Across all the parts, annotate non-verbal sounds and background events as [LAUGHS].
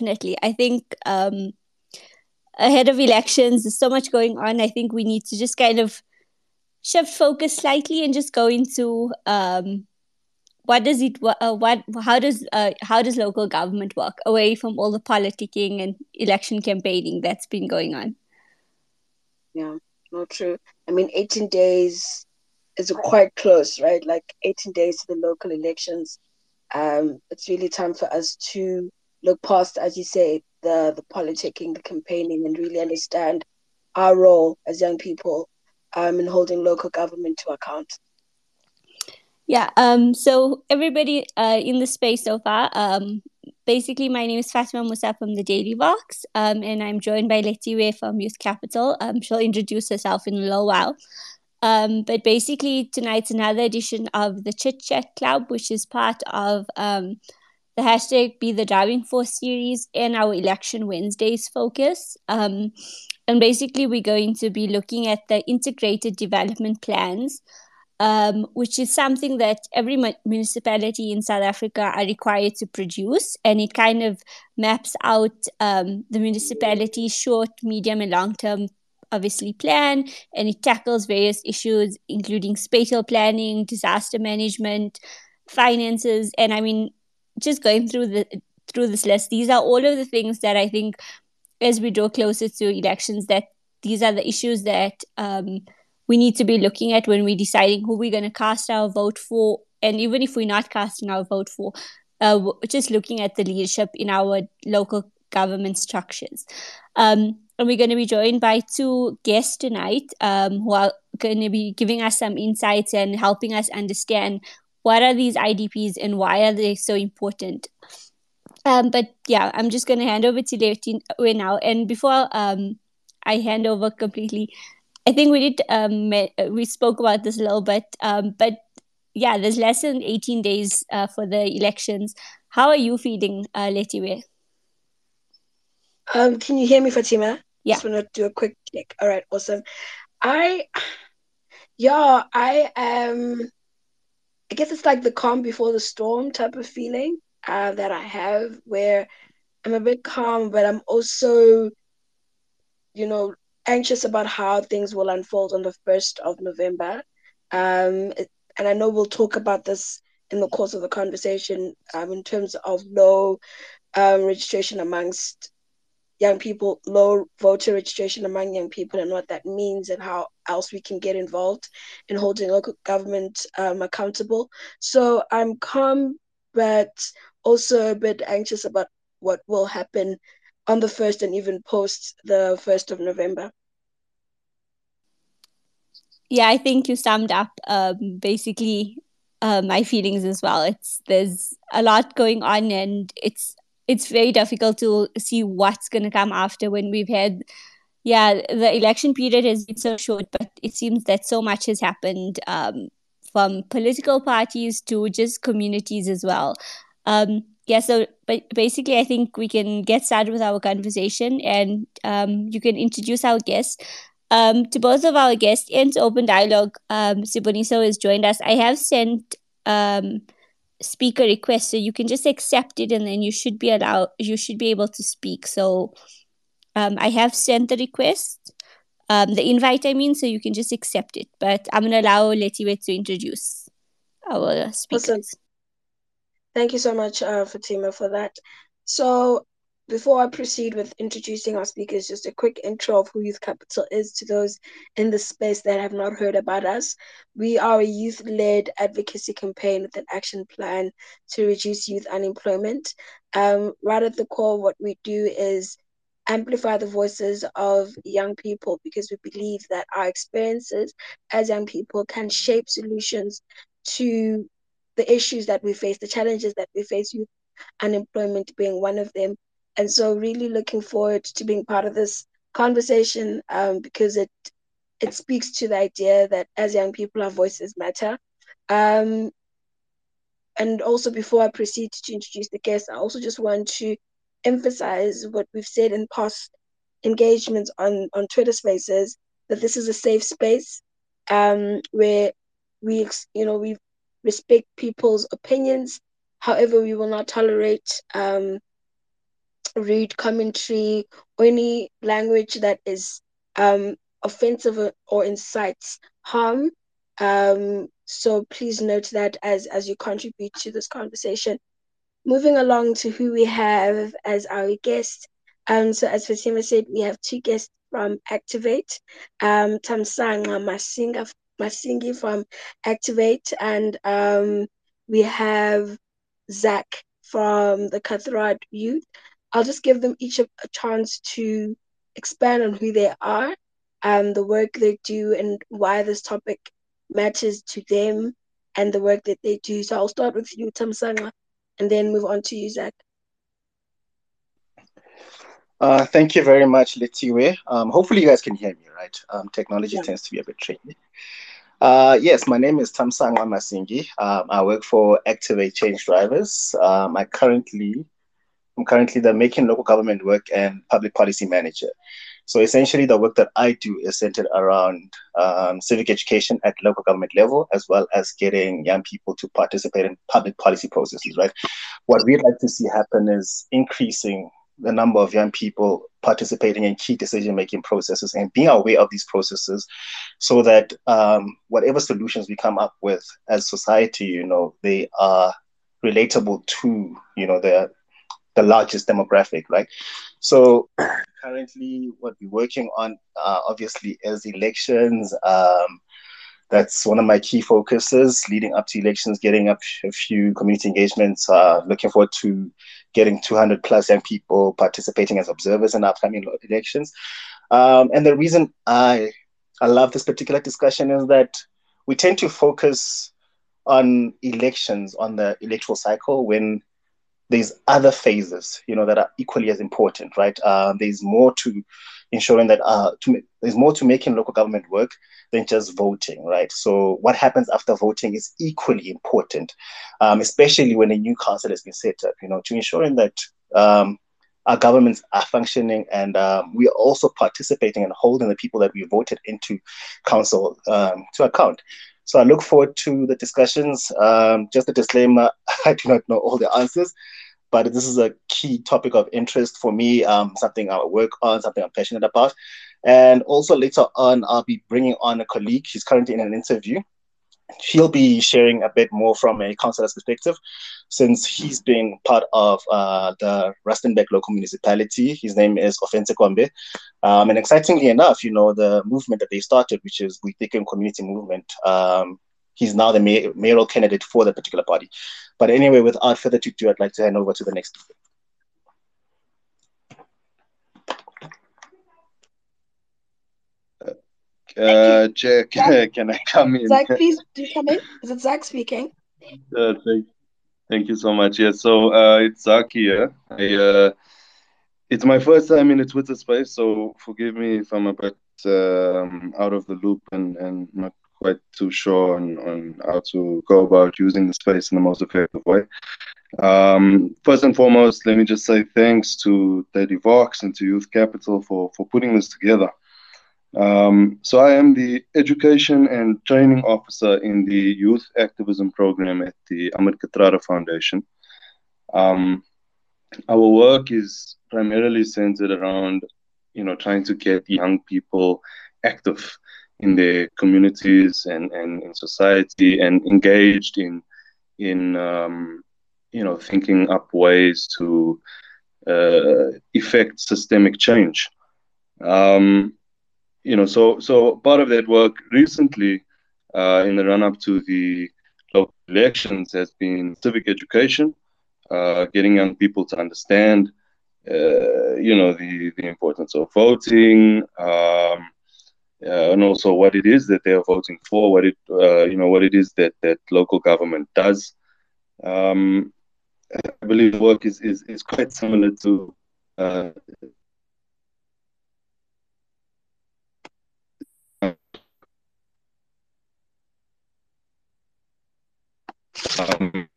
definitely. I think um, ahead of elections, there's so much going on. I think we need to just kind of shift focus slightly and just go into um, what does it uh, what how does uh, how does local government work away from all the politicking and election campaigning that's been going on. Yeah, not true. I mean, 18 days is quite close, right? Like 18 days to the local elections. Um, it's really time for us to look past, as you say, the the politicking, the campaigning, and really understand our role as young people um, in holding local government to account. Yeah. Um. So everybody uh, in the space so far. Um. Basically, my name is Fatima Musa from the Daily Vox, um, and I'm joined by Letiwe from Youth Capital. Um, she'll introduce herself in a little while. Um, but basically, tonight's another edition of the Chit Chat Club, which is part of um, the hashtag Be the Driving Force series and our Election Wednesdays focus. Um, and basically, we're going to be looking at the integrated development plans, um, which is something that every municipality in South Africa are required to produce. And it kind of maps out um, the municipality's short, medium, and long term obviously plan and it tackles various issues including spatial planning disaster management finances and i mean just going through the through this list, these are all of the things that I think, as we draw closer to elections, that these are the issues that um, we need to be looking at when we're deciding who we're going to cast our vote for, and even if we're not casting our vote for, uh, just looking at the leadership in our local government structures. Um, and we're going to be joined by two guests tonight um, who are going to be giving us some insights and helping us understand what are these IDPs and why are they so important? Um, but yeah, I'm just going to hand over to Leontine now. And before um, I hand over completely, I think we did um, we spoke about this a little bit, um, but yeah, there's less than 18 days uh, for the elections. How are you feeling, uh, Letiwe? Um, can you hear me, Fatima? Yeah. Just want to do a quick check. All right, awesome. I, [SIGHS] yeah, I am I guess it's like the calm before the storm type of feeling uh, that I have, where I'm a bit calm, but I'm also, you know, anxious about how things will unfold on the first of November. Um, and I know we'll talk about this in the course of the conversation um, in terms of low um, registration amongst young people, low voter registration among young people, and what that means, and how else we can get involved in holding local government um, accountable. So I'm calm, but also a bit anxious about what will happen on the first and even post the first of November. Yeah, I think you summed up um, basically uh, my feelings as well. It's there's a lot going on, and it's it's very difficult to see what's going to come after when we've had yeah the election period has been so short but it seems that so much has happened um, from political parties to just communities as well. Um, yeah so but basically i think we can get started with our conversation and um, you can introduce our guests um, to both of our guests and to open dialogue um, Siboniso has joined us. I have sent um, speaker request so you can just accept it and then you should be allowed you should be able to speak. So um, i have sent the request um, the invite i mean so you can just accept it but i'm going to allow letiwe to introduce our speakers awesome. thank you so much uh, fatima for that so before I proceed with introducing our speakers, just a quick intro of who Youth Capital is to those in the space that have not heard about us. We are a youth led advocacy campaign with an action plan to reduce youth unemployment. Um, right at the core, what we do is amplify the voices of young people because we believe that our experiences as young people can shape solutions to the issues that we face, the challenges that we face, youth unemployment being one of them. And so really looking forward to being part of this conversation um, because it it speaks to the idea that as young people our voices matter. Um, and also before i proceed to introduce the guests i also just want to emphasize what we've said in past engagements on on twitter spaces that this is a safe space um, where we you know we respect people's opinions however we will not tolerate um, read commentary or any language that is um, offensive or incites harm. Um, so please note that as as you contribute to this conversation. Moving along to who we have as our guest. Um, so as Fatima said, we have two guests from Activate, um, Thamsanqa Masinga, Masingi from Activate, and um, we have Zach from the Kathrada Youth. I'll just give them each a, a chance to expand on who they are, um, the work they do, and why this topic matters to them and the work that they do. So I'll start with you, Thamsanqa, and then move on to you, Zach. Uh, thank you very much, Letiwe. Um, hopefully you guys can hear me, right? Um, technology yeah. tends to be a bit tricky. Uh, yes, my name is Thamsanqa Masingi. Um, I work for Activate Change Drivers. Um, I currently, I'm currently the Making Local Government Work and Public Policy Manager. So essentially, the work that I do is centered around um, civic education at local government level, as well as getting young people to participate in public policy processes. Right. What we'd like to see happen is increasing the number of young people participating in key decision making processes and being aware of these processes so that um, whatever solutions we come up with as society you know they are relatable to you know the the largest demographic right so currently what we're working on uh, obviously is elections um, that's one of my key focuses leading up to elections, getting up a few community engagements, uh, looking forward to getting 200 plus young people participating as observers in upcoming elections. Um, and the reason I, I love this particular discussion is that we tend to focus on elections, on the electoral cycle, when there's other phases, you know, that are equally as important, right? Uh, there's more to ensuring that uh, to, there's more to making local government work than just voting, right? So what happens after voting is equally important, um, especially when a new council has been set up, you know, to ensuring that um, our governments are functioning and um, we are also participating and holding the people that we voted into council um, to account. So I look forward to the discussions. Um, just a disclaimer, [LAUGHS] I do not know all the answers, but this is a key topic of interest for me, um, something I work on, something I'm passionate about. And also later on, I'll be bringing on a colleague. She's currently in an interview. She'll be sharing a bit more from a councillor's perspective, since he's been part of uh, the Rustenburg local municipality. His name is Ofentse Kwambe. Um, and excitingly enough, you know, the movement that they started, which is We Thicken Community Movement, um, he's now the may- mayoral candidate for that particular party. But anyway, without further ado, I'd like to hand over to the next speaker. Uh, Jack, [LAUGHS] can I come in? Zach, please do come in. Is it Zach speaking? Uh, thank, thank you so much. Yeah, so uh, it's Zach here. I, uh, it's my first time in a Twitter space, so forgive me if I'm a bit um, out of the loop and, and not quite too sure on, on how to go about using the space in the most effective way. Um, first and foremost, let me just say thanks to Daily Vox and to Youth Capital for, for putting this together. Um, so I am the Education and Training Officer in the Youth Activism Program at the Ahmed Kathrada Foundation. Um, our work is primarily centered around, you know, trying to get young people active in their communities and, and in society and engaged in in um, you know thinking up ways to uh, effect systemic change. Um, you know, so so part of that work recently uh, in the run up to the local elections has been civic education, uh, getting young people to understand, uh, you know, the the importance of voting. Um, uh, and also what it is that they are voting for, what it uh, you know what it is that that local government does. Um, I believe work is, is, is quite similar to Um,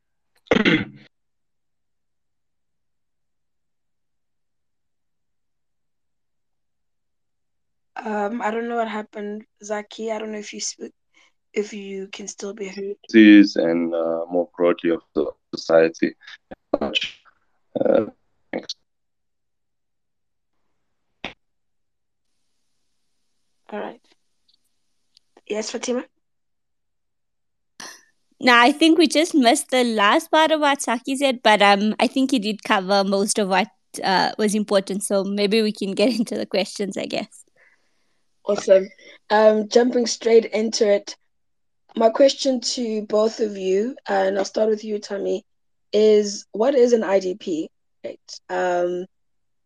Um, I don't know what happened, Zaki. I don't know if you speak, if you can still be heard. And uh, more broadly of the society. Uh, All right. Yes, Fatima. No, I think we just missed the last part of what Zaki said, but um, I think he did cover most of what uh, was important. So maybe we can get [LAUGHS] into the questions, I guess. Awesome. Um, jumping straight into it, my question to both of you, and I'll start with you, Tommy, is what is an IDP? Right. Um,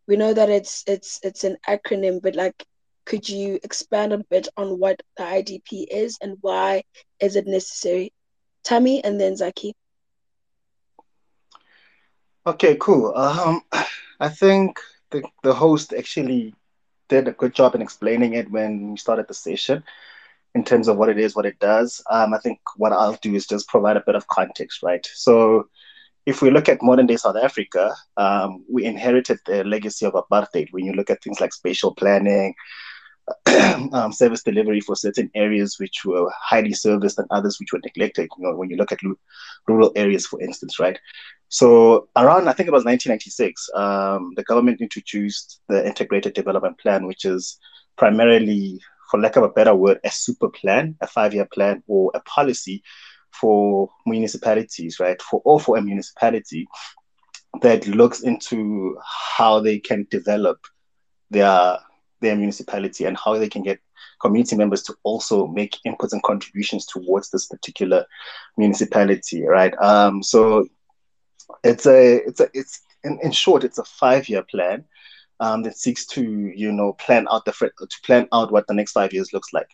we know that it's it's it's an acronym, but like, could you expand a bit on what the IDP is and why is it necessary? Tammy and then Zaki. Okay, cool. Um, [CLEARS THROAT] I think the the host actually did a good job in explaining it when we started the session in terms of what it is, what it does. Um, I think what I'll do is just provide a bit of context, right? So, if we look at modern day South Africa, um, we inherited the legacy of apartheid. When you look at things like spatial planning, [CLEARS THROAT] um, service delivery for certain areas which were highly serviced and others which were neglected. You know, when you look at rural areas, for instance, right? So around, I think it was 1996, um, the government introduced the Integrated Development Plan, which is primarily, for lack of a better word, a super plan, a five-year plan, or a policy for municipalities, right? For or for a municipality that looks into how they can develop their their municipality and how they can get community members to also make inputs and contributions towards this particular municipality, right? Um, so it's a it's a it's in, in short it's a five year plan um, that seeks to you know plan out the to plan out what the next five years looks like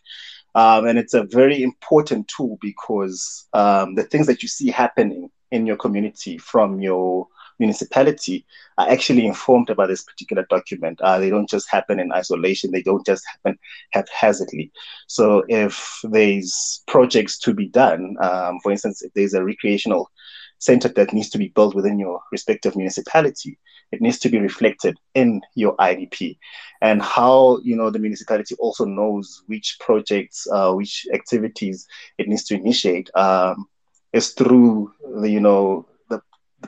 um, and it's a very important tool because um, the things that you see happening in your community from your municipality are actually informed about this particular document. Uh, they don't just happen in isolation. They don't just happen haphazardly. So if there's projects to be done, um, for instance, if there's a recreational center that needs to be built within your respective municipality, it needs to be reflected in your IDP. And how you know the municipality also knows which projects, uh, which activities it needs to initiate um, is through the you know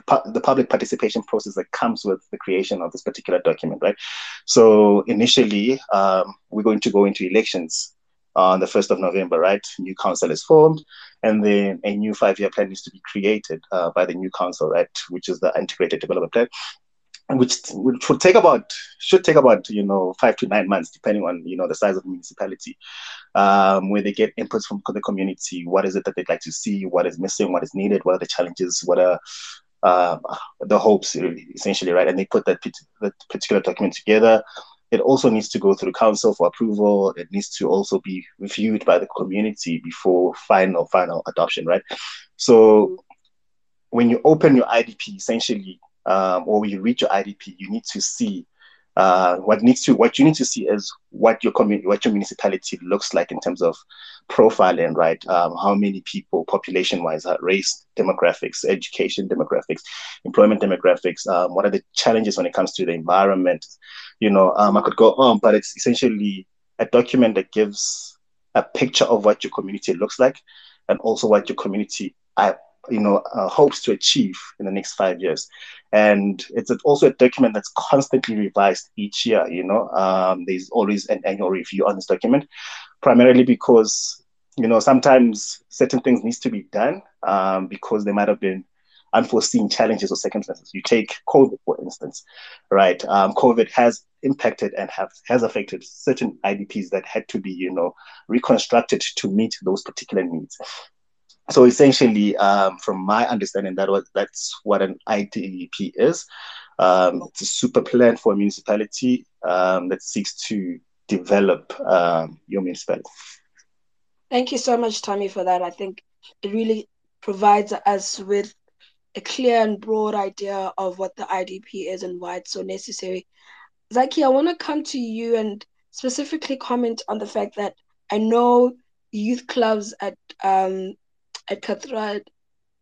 the, the, public participation process that comes with the creation of this particular document, right? So initially, um, we're going to go into elections on the 1st of November, right? New council is formed, and then a new five year plan needs to be created uh, by the new council, right? Which is the integrated development plan. Which, which would take about should take about you know five to nine months depending on you know the size of the municipality um, where they get inputs from the community what is it that they'd like to see what is missing what is needed what are the challenges what are uh, the hopes essentially right and they put that, that particular document together it also needs to go through council for approval. It needs to also be reviewed by the community before final final adoption, right? So when you open your IDP, essentially, um, or when you read your IDP, you need to see uh, what needs to what you need to see is what your community, what your municipality looks like in terms of profiling, right? Um, how many people, population-wise, race demographics, education demographics, employment demographics. Um, what are the challenges when it comes to the environment? You know, um, I could go on, but it's essentially a document that gives a picture of what your community looks like, and also what your community, you know, uh, hopes to achieve in the next five years. And it's also a document that's constantly revised each year you know. Um, there's always an annual review on this document primarily because you know sometimes certain things needs to be done um, because there might have been unforeseen challenges or circumstances. You take covid for instance right? Um, covid has impacted and have has affected certain idps that had to be you know reconstructed to meet those particular needs so essentially, um, from my understanding, that was that's what an IDP is. Um, it's a super plan for a municipality um, that seeks to develop um, your municipality. Thank you so much, Tommy, for that. I think it really provides us with a clear and broad idea of what the IDP is and why it's so necessary. Zaki, I want to come to you and specifically comment on the fact that I know youth clubs at um, at Kathrada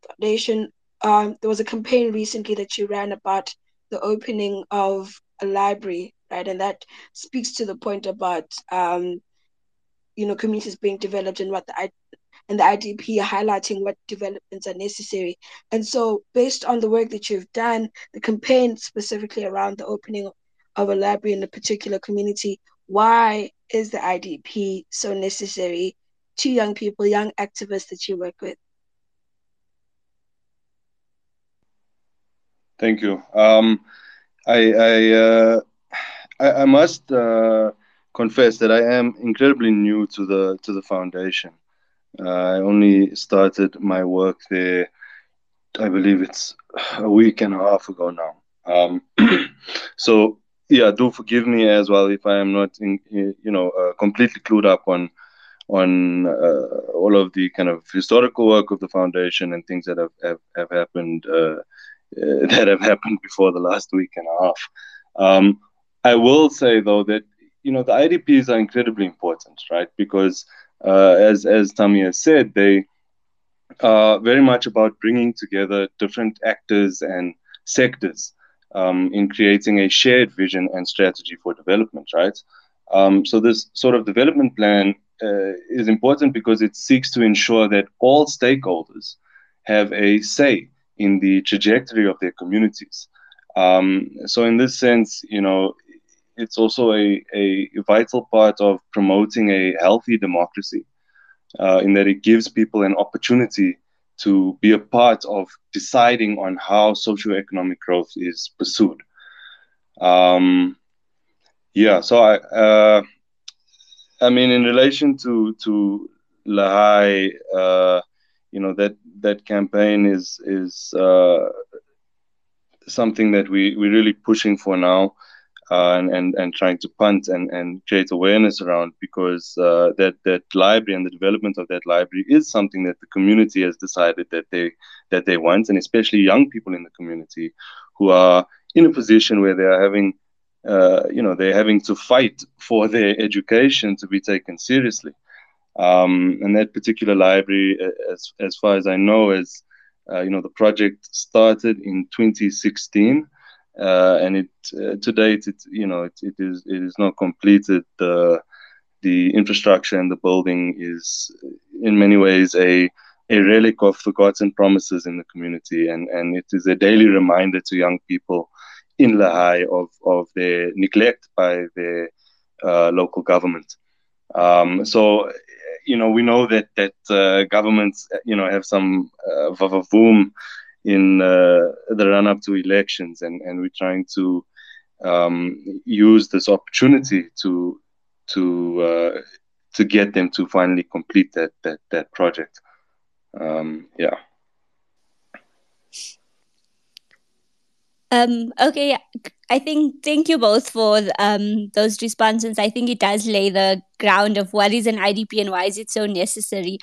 Foundation, um, there was a campaign recently that you ran about the opening of a library, right? And that speaks to the point about, um, you know, communities being developed and what the and the IDP highlighting what developments are necessary. And so, based on the work that you've done, the campaign specifically around the opening of a library in a particular community, why is the IDP so necessary to young people, young activists that you work with? Thank you. Um, I I, uh, I, I must uh, confess that I am incredibly new to the to the foundation. Uh, I only started my work there. I believe it's a week and a half ago now. Um, [CLEARS THROAT] so yeah, do forgive me as well if I am not, in, you know, uh, completely clued up on on uh, all of the kind of historical work of the foundation and things that have have, have happened uh, uh [LAUGHS] that have happened before the last week and a half. Um, I will say though that you know the IDPs are incredibly important, right? Because uh, as as Tammy has said, they are very much about bringing together different actors and sectors um, in creating a shared vision and strategy for development, right? Um, so this sort of development plan uh, is important because it seeks to ensure that all stakeholders have a say in the trajectory of their communities. Um, so in this sense, you know, it's also a, a vital part of promoting a healthy democracy uh, in that it gives people an opportunity to be a part of deciding on how socioeconomic growth is pursued. Um, yeah, so I, uh, I mean, in relation to to Lehae, uh, you know that that campaign is is uh, something that we we're really pushing for now uh, and, and and trying to punt and, and create awareness around because uh, that that library and the development of that library is something that the community has decided that they that they want and especially young people in the community who are in a position where they are having uh, you know they're having to fight for [LAUGHS] their education to be taken seriously. Um, and that particular library as as far as I know is uh, you know the project started in 2016 uh, and it uh, to date it you know it, it is it is not completed. The the infrastructure and the building is in many ways a a relic of forgotten promises in the community. And and it is a daily reminder to young people in Lehae of of the neglect by the uh, local government um, so you know we know that that uh, governments you know have some uh, vavavoom in uh, the run up to elections, and, and we're trying to um, use this opportunity to to uh, to get them to finally complete that that that project. Um, yeah. Um, okay, I think thank you both for um, those responses. I think it does lay the ground of what is an IDP and why is it so necessary.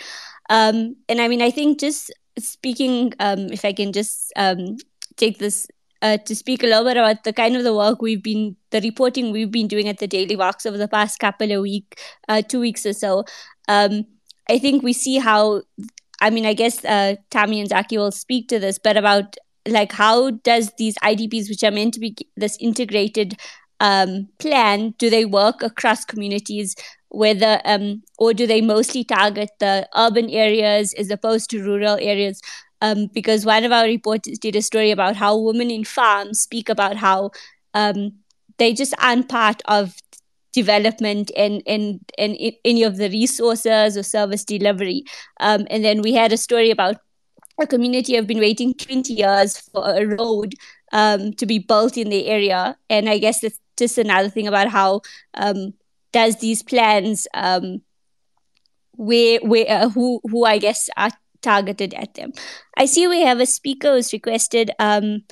Um, and I mean, I think just speaking, um, if I can just um, take this uh, to speak a little bit about the kind of the work we've been, the reporting we've been doing at the Daily Vox over the past couple of week, uh, two weeks or so. Um, I think we see how, I mean, I guess uh, Tammy and Zaki will speak to this, but about like how does these IDPs, which are meant to be this integrated um, plan, do they work across communities? whether um, or do they mostly target the urban areas as opposed to rural areas um, because one of our reporters did a story about how women in farms speak about how um, they just aren't part of development and, and, and any of the resources or service delivery. Um, and then we had a story about a community have been waiting 20 years for a road um, to be built in the area. And I guess that's just another thing about how um, does these plans um, where where uh, who who I guess are targeted at them. I see we have a speaker who's requested. Um,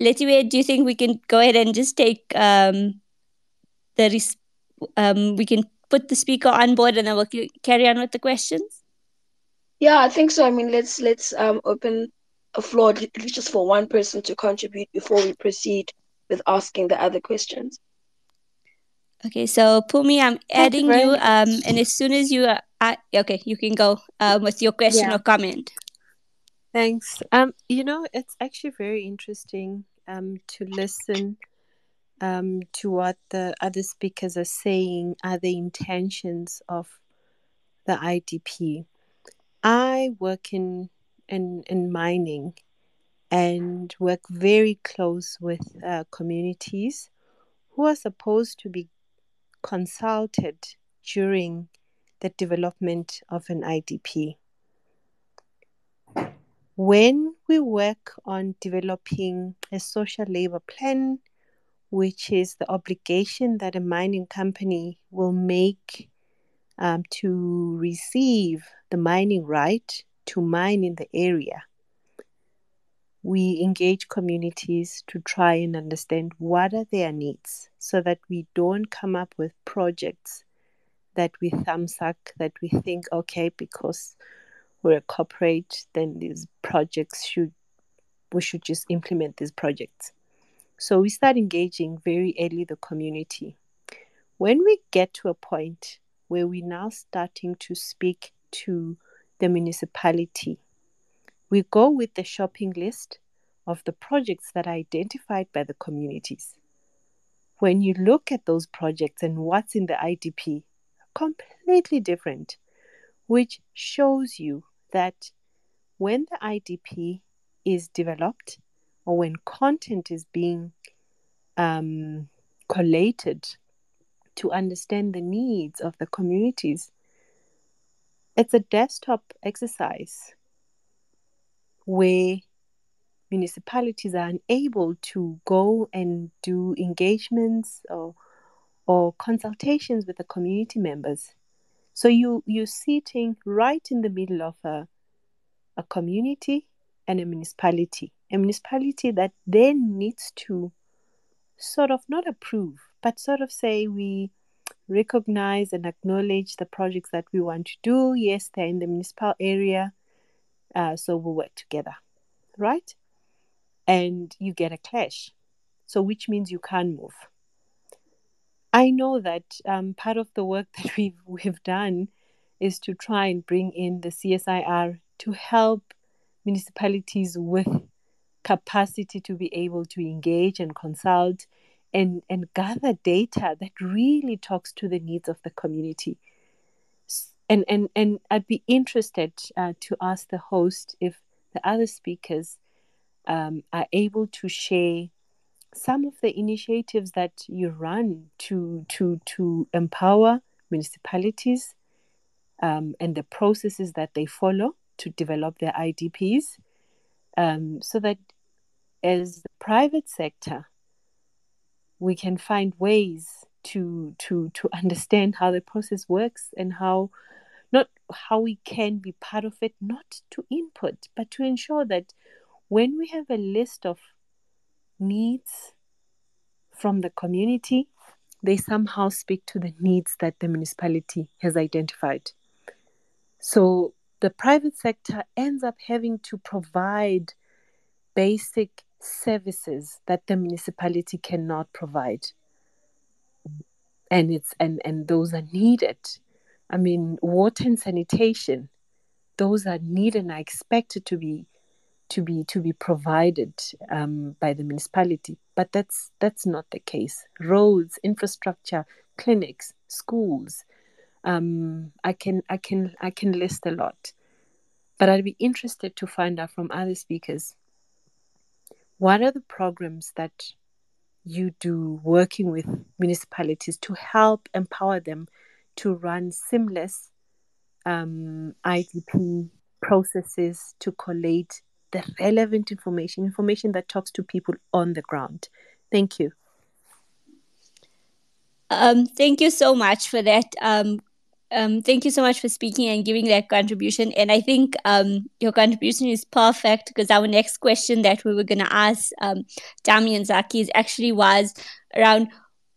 Letiwe, do you think we can go ahead and just take um, the res- um, we can put the speaker on board and then we'll carry on with the questions? Yeah, I think so. I mean, let's let's um, open a floor at least just for one person to contribute before we proceed with asking the other questions. Okay, so Pumi, I'm adding you, um, and as soon as you are, uh, okay, you can go um, with your question yeah. or comment. Thanks. Um, you know, it's actually very interesting um, to listen um, to what the other speakers are saying are the intentions of the IDP. I work in in, in mining and work very close with uh, communities who are supposed to be consulted during the development of an IDP. When we work on developing a social labor plan, which is the obligation that a mining company will make um, to receive the mining right to mine in the area, we engage communities to try and understand what are their needs so that we don't come up with projects that we thumbsuck that we think okay because we're a corporate, then these projects should we should just implement these projects. So we start engaging very early the community. When we get to a point where we're now starting to speak to the municipality, we go with the shopping list of the projects that are identified by the communities. When you look at those projects and what's in the IDP, completely different, which shows you that when the IDP is developed or when content is being um, collated to understand the needs of the communities, it's a desktop exercise where municipalities are unable to go and do engagements or or consultations with the community members so you you're sitting right in the middle of a, a community and a municipality. A municipality that then needs to sort of not approve, but sort of say we recognize and acknowledge the projects that we want to do. Yes, they're in the municipal area, uh, so we'll work together, right? And you get a clash, so which means you can't move. I know that um, part of the work [LAUGHS] that we've we've done is to try and bring in the CSIR to help municipalities with capacity to be able to engage and consult and, and gather data that really talks to the needs of the community. And, and, and I'd be interested uh, to ask the host if the other speakers um, are able to share some of the initiatives that you run to to to empower municipalities um, and the processes that they follow to develop their IDPs, um, so that as the private sector, we can find ways to to to understand how the process works and how not how we can be part of it, not to input, but to ensure that when we have a list of needs from the community, they somehow speak to the needs that the municipality has identified. So the private sector ends up having to provide basic services that the municipality cannot provide. And it's and, and those are needed. I mean, water and sanitation, those are needed and are expected to be to be to be provided um, by the municipality but that's that's not the case roads infrastructure clinics schools um, i can i can i can list a lot but i'd be interested to find out from other speakers what are the programs that you do working with municipalities to help empower them to run seamless um, idp processes to collate the relevant information, information that talks to people on the ground. Thank you. Um, thank you so much for that. Um, um, thank you so much for speaking and giving that contribution. And I think um, your contribution is perfect because our next question that we were going to ask um, Tami and Zaki is actually was around.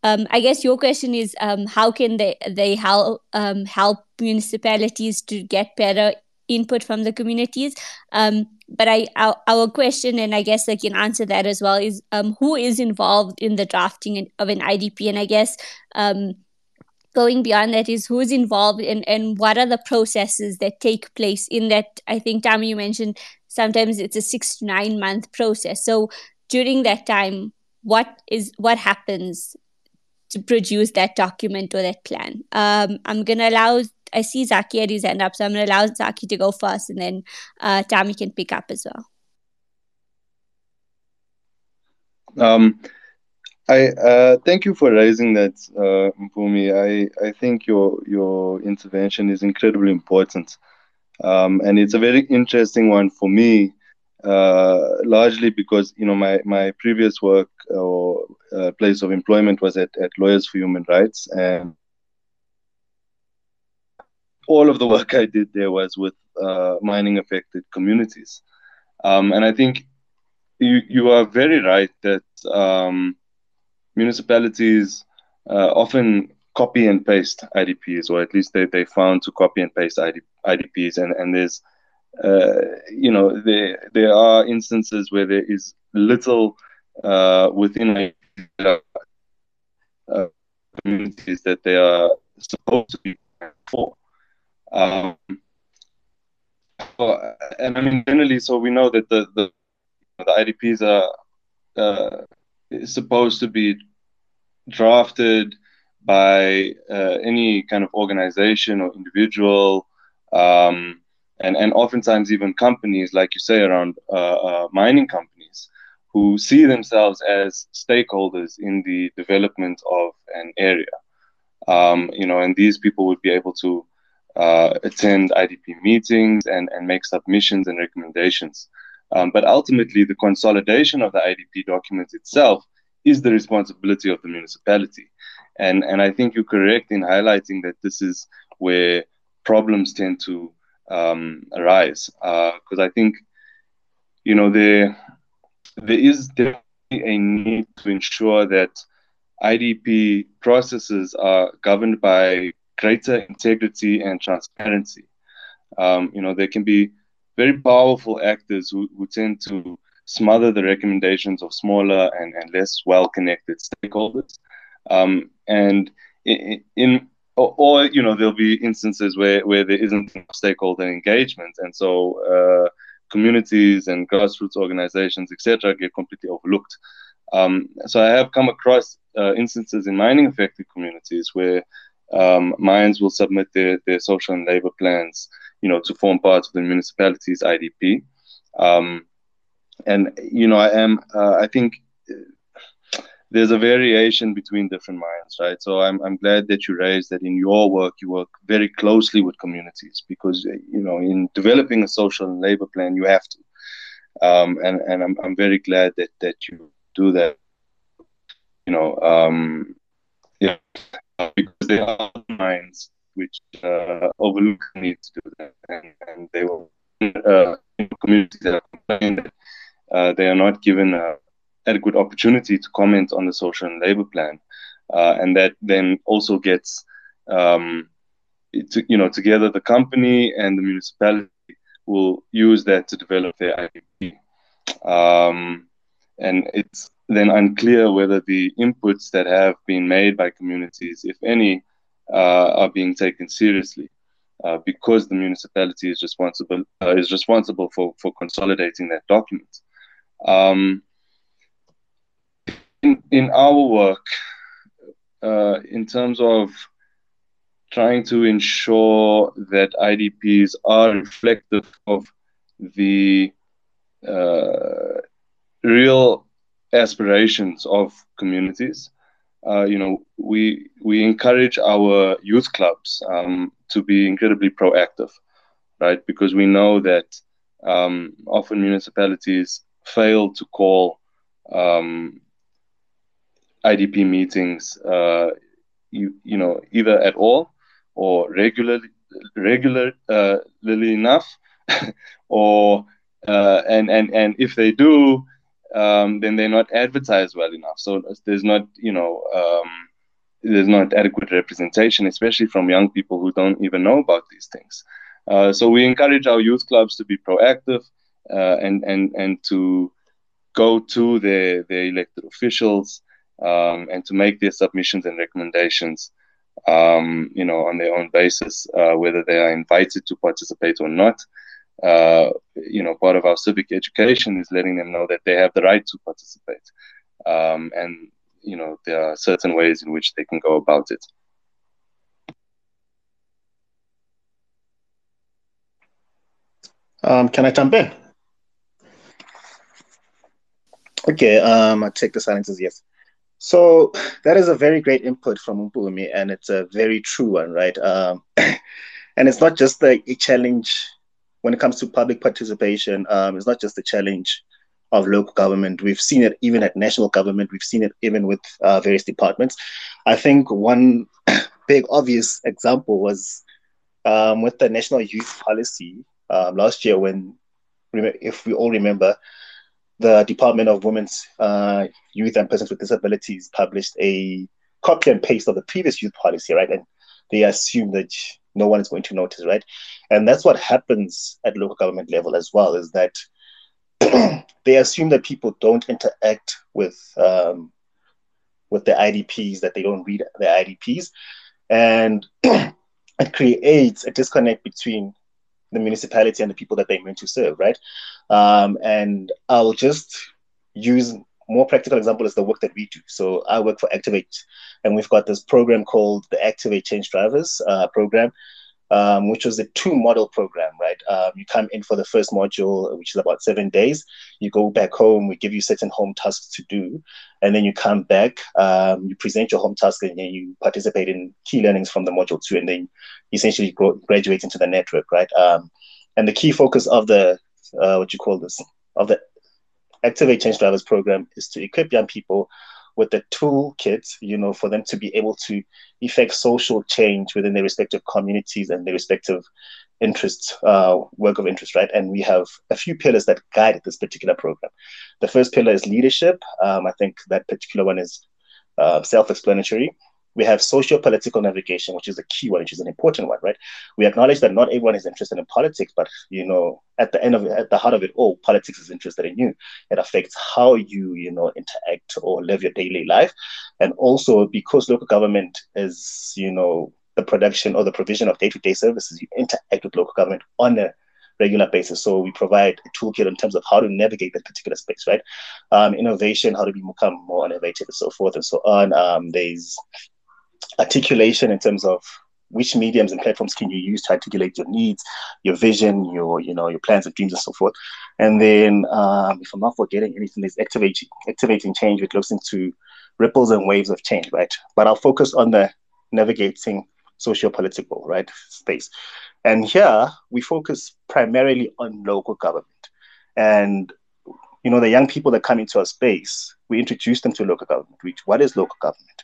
Um, I guess your question is um, how can they they help um, help municipalities to get better input from the communities. Um, but I our, our, question, and I guess I can answer that as well, is um, who is involved in the drafting of an IDP? And I guess um, going beyond that is who's involved and, and what are the processes that take place in that. I think, Tami, you mentioned sometimes it's a six to nine month process. So during that time, what is what happens to produce that document or that plan? Um, I'm going to allow I see Zaki had his hand up, so I'm going to allow Zaki to go first, and then uh, Tami can pick up as well. Um, I uh, thank you for raising that, uh, Mpumi. I, I think your your intervention is incredibly important, um, and it's a very interesting one for me, uh, largely because you know my my previous work or uh, place of employment was at, at Lawyers for Human Rights, and all of the work I did there was with uh, mining affected communities, um, and I think you you are very right that. Um, municipalities uh, often copy and paste IDPs, or at least they, they found to copy and paste ID, IDPs. And, and there's, uh, you know, there, there are instances where there is little uh, within uh, communities that they are supposed to be for. Um, and I mean, generally, so we know that the, the, the IDPs are uh, supposed to be drafted by uh, any kind of organization or individual, um, and and oftentimes even companies, like you say, around uh, uh, mining companies, who see themselves as stakeholders in the development of an area. Um, you know, and these people would be able to uh, attend IDP meetings and and make submissions and recommendations. Um, but ultimately, the consolidation of the IDP documents itself is the responsibility of the municipality. And, and I think you're correct in highlighting that this is where problems tend to um, arise. Because uh, I think, you know, there, there is definitely a need to ensure that IDP processes are governed by greater integrity and transparency. Um, you know, there can be very powerful actors who, who tend to smother the recommendations of smaller and, and less well connected stakeholders. Um, and in, in or, or, you know there'll be instances where, where there isn't stakeholder engagement and so uh, communities and grassroots organizations etc get completely overlooked um, so i have come across uh, instances in mining affected communities where um, mines will submit their, their social and labor plans you know to form part of the municipality's idp um, and you know, I am. Uh, I think there's a variation between different minds, right? So I'm I'm glad that you raised that in your work you work very closely with communities because you know in developing a social and labor plan you have to, um, and and I'm I'm very glad that that you do that. You know, um, yeah, because there are mines which uh, overlook the need to do that, and, and they will uh, communities that are complaining that uh, they are not given a adequate opportunity to comment on the social and labor plan, uh, and that then also gets, um, to, you know, together the company and the municipality will use that to develop their IDP. Um, and it's then unclear whether the inputs that have been made by communities, if any, uh, are being taken seriously. Uh, because the municipality is responsible uh, is responsible for, for consolidating that document. Um, in, in our work, uh, in terms of trying to ensure that IDPs are reflective of the uh, real aspirations of communities. Uh, you know, we we encourage our youth clubs um, to be incredibly proactive, right? Because we know that um, often municipalities fail to call um, IDP meetings, uh, you, you know, either at all or regularly, regularly uh, enough, [LAUGHS] or uh, and and and if they do, um, then they're not advertised well enough. So there's not, you know, um, there's not adequate representation, especially from young people who don't even know about these things. Uh, so we encourage our youth clubs to be proactive uh, and and and to go to their their elected officials um, and to make their submissions and recommendations, um, you know, on their own basis, uh, whether they are invited to participate or not. Uh, you know, part of our civic education is letting them know that they have the right to participate, um, and you know, there are certain ways in which they can go about it. Um, can I jump in? Okay, um, I check the silence as yes. So that is a very great input from Mpumi, and it's a very true one, right? Um, [COUGHS] and it's not just a, a, challenge when it comes to public participation. Um, it's not just a challenge of local government. We've seen it even at national government. We've seen it even with uh, various departments. I think one [COUGHS] big obvious example was um, with the national youth policy um, last year when, if we all remember, the Department of Women's uh, Youth and Persons with Disabilities published a copy and paste of the previous youth policy, right? And they assume that no one is going to notice, right? And that's what happens at local government level as well, is that [CLEARS THROAT] they assume that people don't interact with um, with the IDPs, that they don't read the IDPs, and [CLEARS THROAT] it creates a disconnect between the municipality and the people that they're meant to serve, right? Um, and I'll just use more practical example is the work that we do. So I work for Activate, and we've got this program called the Activate Change Drivers uh, program, um, which was a two model program, right? Um, you come in for the first module, which is about seven days. You go back home, we give you certain home tasks to do. And then you come back, um, you present your home task, and then you participate in key learnings from the module two, and then essentially graduate into the network, right? Um, and the key focus of the, uh, what you call this, of the Activate Change Drivers program is to equip young people with the toolkit, you know, for them to be able to effect social change within their respective communities and their respective interests, uh, work of interest, right? And we have a few pillars that guide this particular program. The first pillar is leadership. Um, I think that particular one is uh, self-explanatory. We have socio-political navigation, which is a key one, which is an important one, right? We acknowledge that not everyone is interested in politics, but you know, at the end of at the heart of it all, politics is interested in you. It affects how you, you know, interact or live your daily life, and also because local government is, you know, the production or the provision of day-to-day services, you interact with local government on a regular basis. So we provide a toolkit in terms of how to navigate that particular space, right? Um, innovation, how to become more innovative, and so forth and so on. Um, there's articulation in terms of which mediums and platforms can you use to articulate your needs, your vision, your you know your plans and dreams and so forth. And then, um, if I'm not forgetting anything, there's activating activating change, which looks into ripples and waves of change, right? But I'll focus on the navigating socio-political right space. And here we focus primarily on local government. And you know, the young people that come into our space, we introduce them to local government. Which what is local government?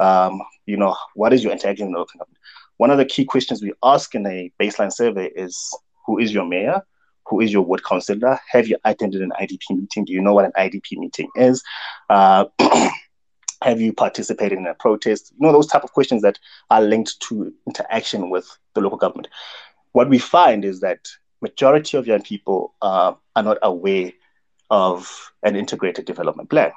Um, you know, what is your interaction with local government? One of the key questions we ask in a baseline survey is who is your mayor? Who is your ward councillor? Have you attended an IDP meeting? Do you know what an IDP meeting is? Uh, [CLEARS THROAT] have you participated in a protest? You know, those type of questions that are linked to interaction with the local government. What we find is that majority of young people uh, are not aware of an integrated development plan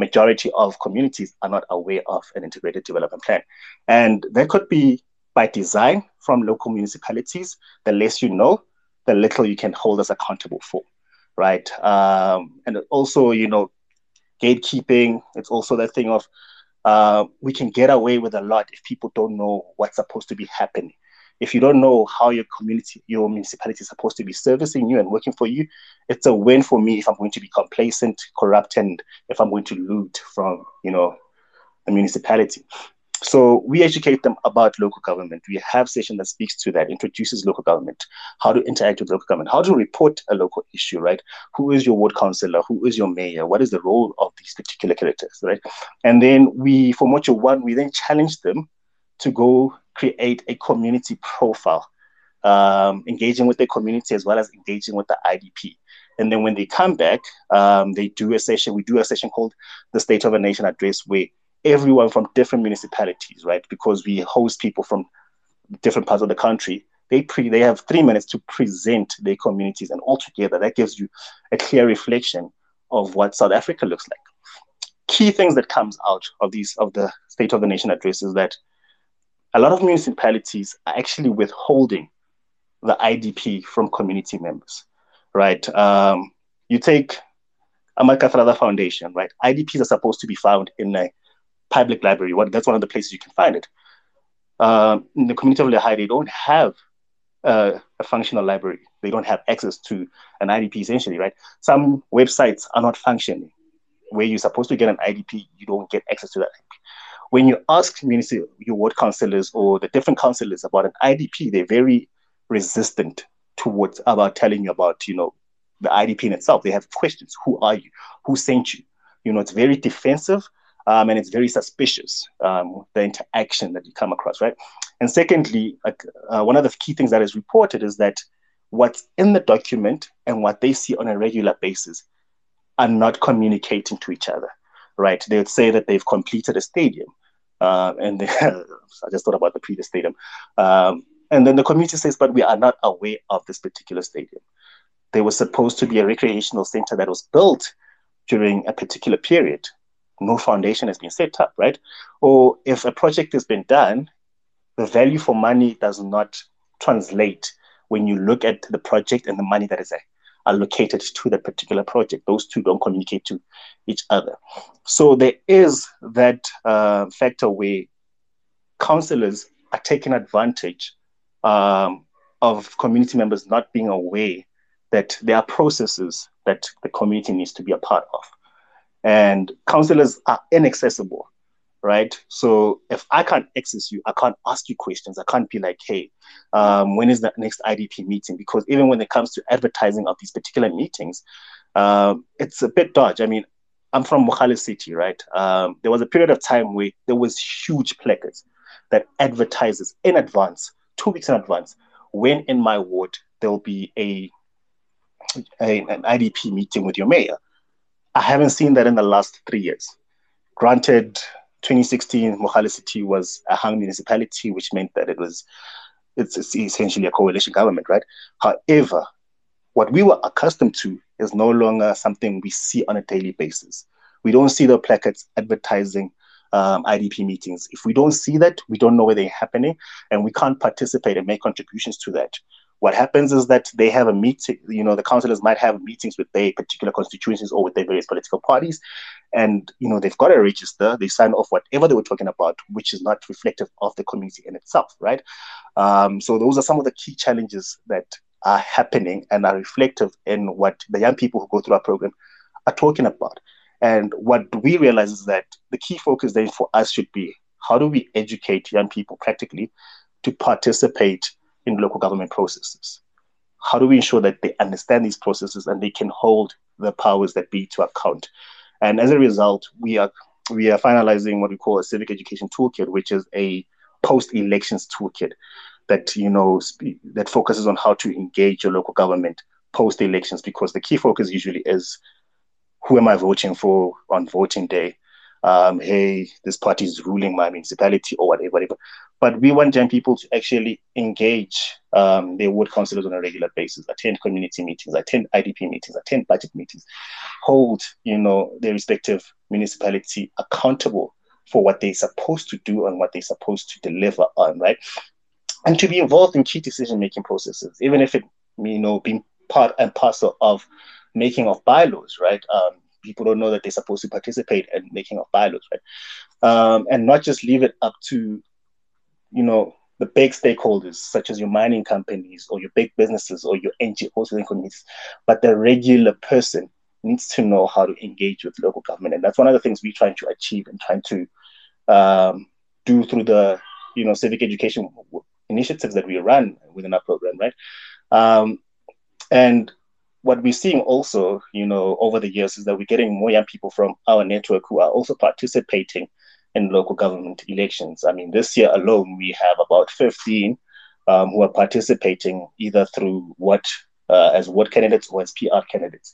majority of communities are not aware of an integrated development plan. And that could be by design from local municipalities. The less you know, the little you can hold us accountable for, right? Um, and also, you know, gatekeeping. It's also that thing of uh, we can get away with a lot if people don't know what's supposed to be happening if you don't know how your community, your municipality is supposed to be servicing you and working for you, it's a win for me if I'm going to be complacent, corrupt, and if I'm going to loot from, you know, the municipality. So we educate them about local government. We have session that speaks to that, introduces local government, how to interact with local government, how to report a local issue, right? Who is your ward councillor? Who is your mayor? What is the role of these particular characters, right? And then we, for module one, we then challenge them to go create a community profile, um, engaging with the community as well as engaging with the IDP. And then when they come back, um, they do a session. We do a session called the State of a Nation Address, where everyone from different municipalities, right? Because we host people from different parts of the country. They pre they have three minutes to present their communities, and altogether that gives you a clear reflection of what South Africa looks like. Key things that comes out of these of the State of the Nation address is that a lot of municipalities are actually withholding the IDP from community members, right? Um, you take Ahmed Kathrada Foundation, right? IDPs are supposed to be found in a public library. What, that's one of the places you can find it. Um, in the community of Lehae, they don't have uh, a functional library. They don't have access to an IDP essentially, right? Some websites are not functioning. where you're supposed to get an IDP, you don't get access to that. When you ask municipal, your ward councillors or the different councillors about an IDP, they're very resistant towards about telling you about, you know, the IDP in itself. They have questions. Who are you? Who sent you? You know, it's very defensive um, and it's very suspicious, um, the interaction that you come across, right? And secondly, uh, one of the key things that is reported is that what's in the document and what they see on a regular basis are not communicating to each other, right? They would say that they've completed a stadium. Uh, and they, [LAUGHS] I just thought about the previous stadium. Um, and then the community says, but we are not aware of this particular stadium. There was supposed to be a recreational center that was built during a particular period. No foundation has been set up, right? Or if a project has been done, the value for money does not translate when you look at the project and the money that is allocated to the particular project. Those two don't communicate to each other. So there is that uh, factor where councillors are taking advantage um, of community members not being aware that there are processes that the community needs to be a part of. And councillors are inaccessible right? So if I can't access you, I can't ask you questions. I can't be like, hey, um, when is the next IDP meeting? Because even when it comes to advertising of these particular meetings, um, it's a bit dodge. I mean, I'm from Mogale City, right? Um, there was a period of time where there was huge placards that advertises in advance, two weeks in advance, when in my ward there'll be a, a an IDP meeting with your mayor. I haven't seen that in the last three years. Granted, 2016, Mogale City was a hung municipality, which meant that it was it's, it's essentially a coalition government, right? However, what we were accustomed to is no longer something we see on a daily basis. We don't see the placards advertising um, IDP meetings. If we don't see that, we don't know where they're happening, and we can't participate and make contributions to that. What happens is that they have a meeting, you know, the councillors might have meetings with their particular constituencies or with their various political parties. And, you know, they've got a register, they sign off whatever they were talking about, which is not reflective of the community in itself, right? Um, so those are some of the key challenges that are happening and are reflective in what the young people who go through our program are talking about. And what we realize is that the key focus then for us should be how do we educate young people practically to participate in local government processes? How do we ensure that they understand these processes and they can hold the powers that be to account? And as a result, we are we are finalizing what we call a civic education toolkit, which is a post-elections toolkit that you know that focuses on how to engage your local government post-elections, because the key focus usually is who am I voting for on voting day? Um, hey, this party is ruling my municipality or whatever, whatever. But we want young people to actually engage um, their ward councillors on a regular basis, attend community meetings, attend IDP meetings, attend budget meetings, hold, you know, their respective municipality accountable for what they're supposed to do and what they're supposed to deliver on, right? And to be involved in key decision-making processes, even if it, you know, being part and parcel of making of bylaws, right? Um, people don't know that they're supposed to participate in making of bylaws, right? Um, and not just leave it up to, you know, the big stakeholders, such as your mining companies or your big businesses or your NGOs within communities, but the regular person needs to know how to engage with local government, and that's one of the things we're trying to achieve and trying to um, do through the, you know, civic education initiatives that we run within our program, right? Um, and what we're seeing also, you know, over the years is that we're getting more young people from our network who are also participating in local government elections. I mean, this year alone, we have about 15 um, who are participating either through what uh, as ward candidates or as PR candidates.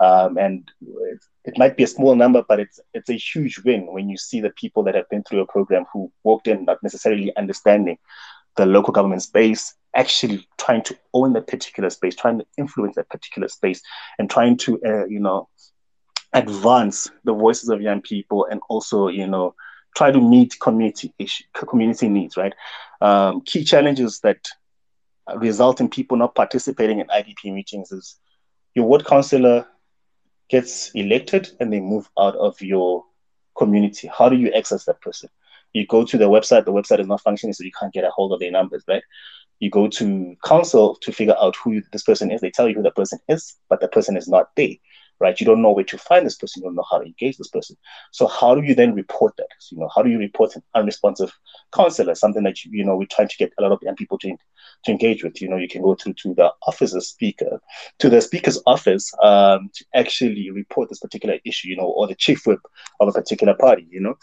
Um, and it, it, might be a small number, but it's it's a huge win when you see the people that have been through a program who walked in not necessarily understanding the local government space actually trying to own that particular space, trying to influence that particular space, and trying to, uh, you know, advance the voices of young people and also, you know, try to meet community issue, community needs, right? Um, key challenges that result in people not participating in IDP meetings is your ward councillor gets elected and they move out of your community. How do you access that person? You go to the website, the website is not functioning, so you can't get a hold of their numbers, right? You go to council to figure out who this person is. They tell you who the person is, but the person is not there. right? You don't know where to find this person. You don't know how to engage this person. So how do you then report that? So, you know, how do you report an unresponsive counselor? Something that you, you know we're trying to get a lot of young people to to engage with. You know, you can go through to the office of speaker, to the speaker's office um, to actually report this particular issue. You know, or the chief whip of a particular party. You know,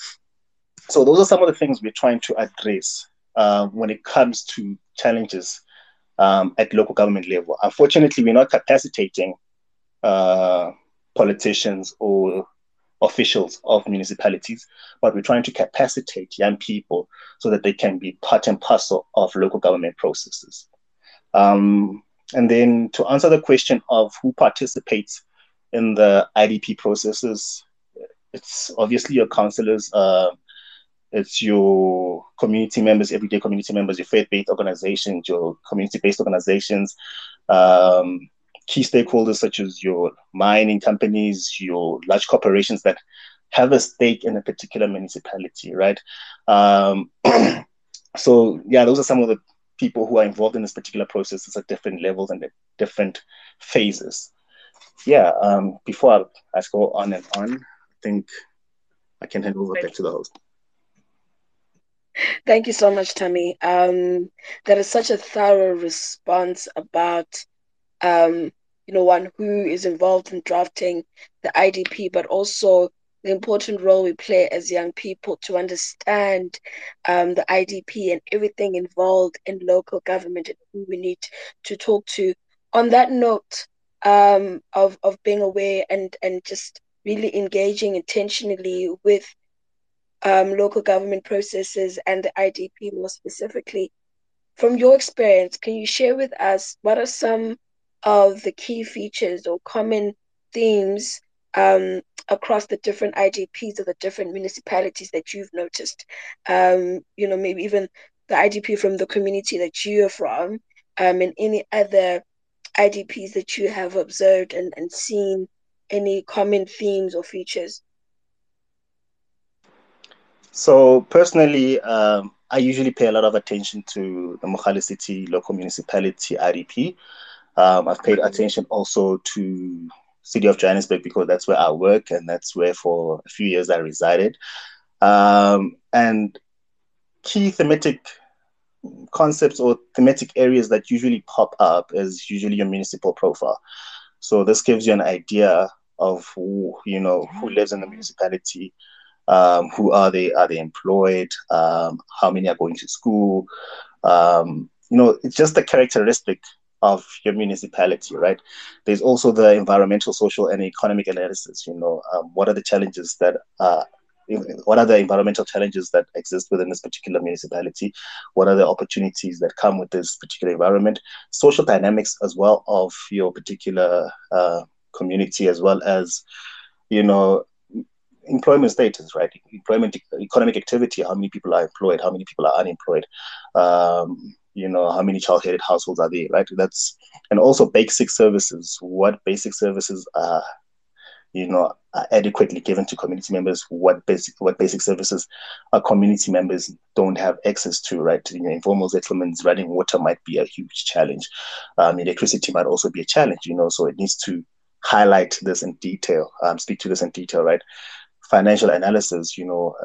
so those are some of the things we're trying to address uh, when it comes to challenges um, at local government level. Unfortunately, we're not capacitating uh, politicians or officials of municipalities, but we're trying to capacitate young people so that they can be part and parcel of local government processes. Um, and then to answer the question of who participates in the IDP processes, it's obviously your councillors, uh, it's your community members, everyday community members, your faith-based organizations, your community-based organizations, um, key stakeholders such as your mining companies, your large corporations that have a stake in a particular municipality, right? Um, [CLEARS THROAT] so yeah, those are some of the people who are involved in this particular process at different levels and at different phases. Yeah, um, before I, I go on and on, I think I can hand over back to the host. Thank you so much, Tammy. Um, that is such a thorough response about um, you know, one who is involved in drafting the IDP, but also the important role we play as young people to understand um, the IDP and everything involved in local government and who we need to talk to. On that note um, of, of being aware and, and just really engaging intentionally with um, local government processes and the IDP more specifically, from your experience, can you share with us what are some of the key features or common themes um, across the different IDPs of the different municipalities that you've noticed. Um, you know, maybe even the IDP from the community that you are from, um, and any other IDPs that you have observed and, and seen any common themes or features. So personally, um, I usually pay a lot of attention to the Mogale City local municipality IDP. Um, I've paid attention also to city of Johannesburg because that's where I work and that's where for a few years I resided. Um, and key thematic concepts or thematic areas that usually pop up is usually your municipal profile. So this gives you an idea of who you know who lives in the municipality, um, who are they? Are they employed? Um, how many are going to school? Um, you know, it's just the characteristic of your municipality, right? There's also the environmental, social, and economic analysis. You know, um, what are the challenges that uh, what are the environmental challenges that exist within this particular municipality? What are the opportunities that come with this particular environment? Social dynamics as well of your particular uh, community, as well as, you know, employment status, right? Employment, economic activity, how many people are employed, how many people are unemployed. Um, you know how many child-headed households are there right that's and also basic services what basic services are you know are adequately given to community members what basic what basic services our community members don't have access to right you know informal settlements running water might be a huge challenge um, electricity might also be a challenge you know so it needs to highlight this in detail um, speak to this in detail right financial analysis you know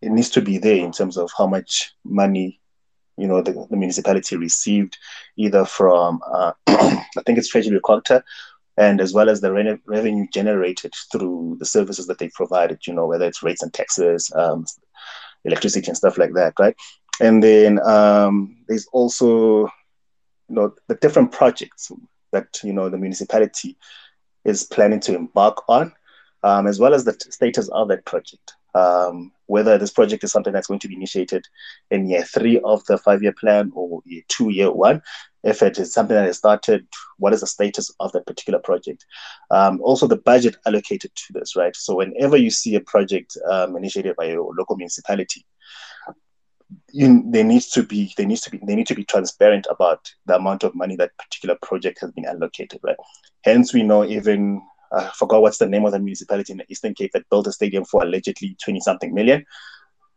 it needs to be there in terms of how much money you know the, the municipality received either from uh, [CLEARS THROAT] I think it's Treasury Quanta and as well as the re- revenue generated through the services that they provided, you know, whether it's rates and taxes, um, electricity and stuff like that, right? And then um, there's also, you know, the different projects that, you know, the municipality is planning to embark on, um, as well as the status of that project um, whether this project is something that's going to be initiated in year three of the five year plan or year two, year one. If it is something that has started, what is the status of that particular project? Um, also, the budget allocated to this, right? So, whenever you see a project um, initiated by your local municipality, you, there needs to be they needs to be they need to be transparent about the amount of money that particular project has been allocated, right? Hence, we know even I forgot what's the name of the municipality in the Eastern Cape that built a stadium for allegedly 20 something million.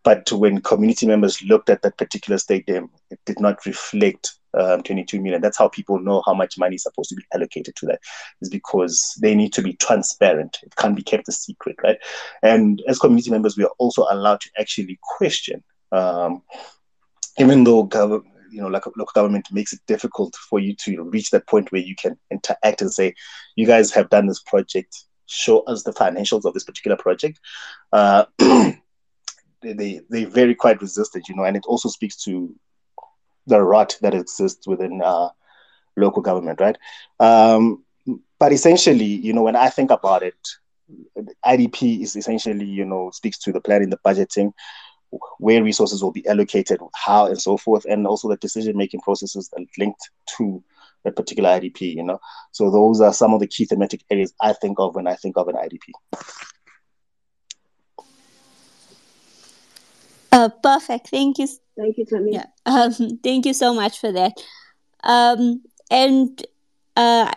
But when community members looked at that particular stadium, it did not reflect um, 22 million. That's how people know how much money is supposed to be allocated to that, is because they need to be transparent. It can't be kept a secret, right? And as community members, we are also allowed to actually question, um, even though gov- you know, like local government makes it difficult for you to reach that point where you can interact and say, you guys have done this project, show us the financials of this particular project. Uh, [CLEARS THROAT] they they very quite resistant, you know, and it also speaks to the rot that exists within uh, local government, right? Um, but essentially, you know, when I think about it, IDP is essentially, you know, speaks to the planning, the budgeting, where resources will be allocated, how, and so forth, and also the decision making processes that linked to a particular IDP. You know, so those are some of the key thematic areas I think of when I think of an IDP. Uh, perfect. Thank you. Thank you, Tammy. Yeah. [LAUGHS] Um, thank you so much for that. Um, and uh,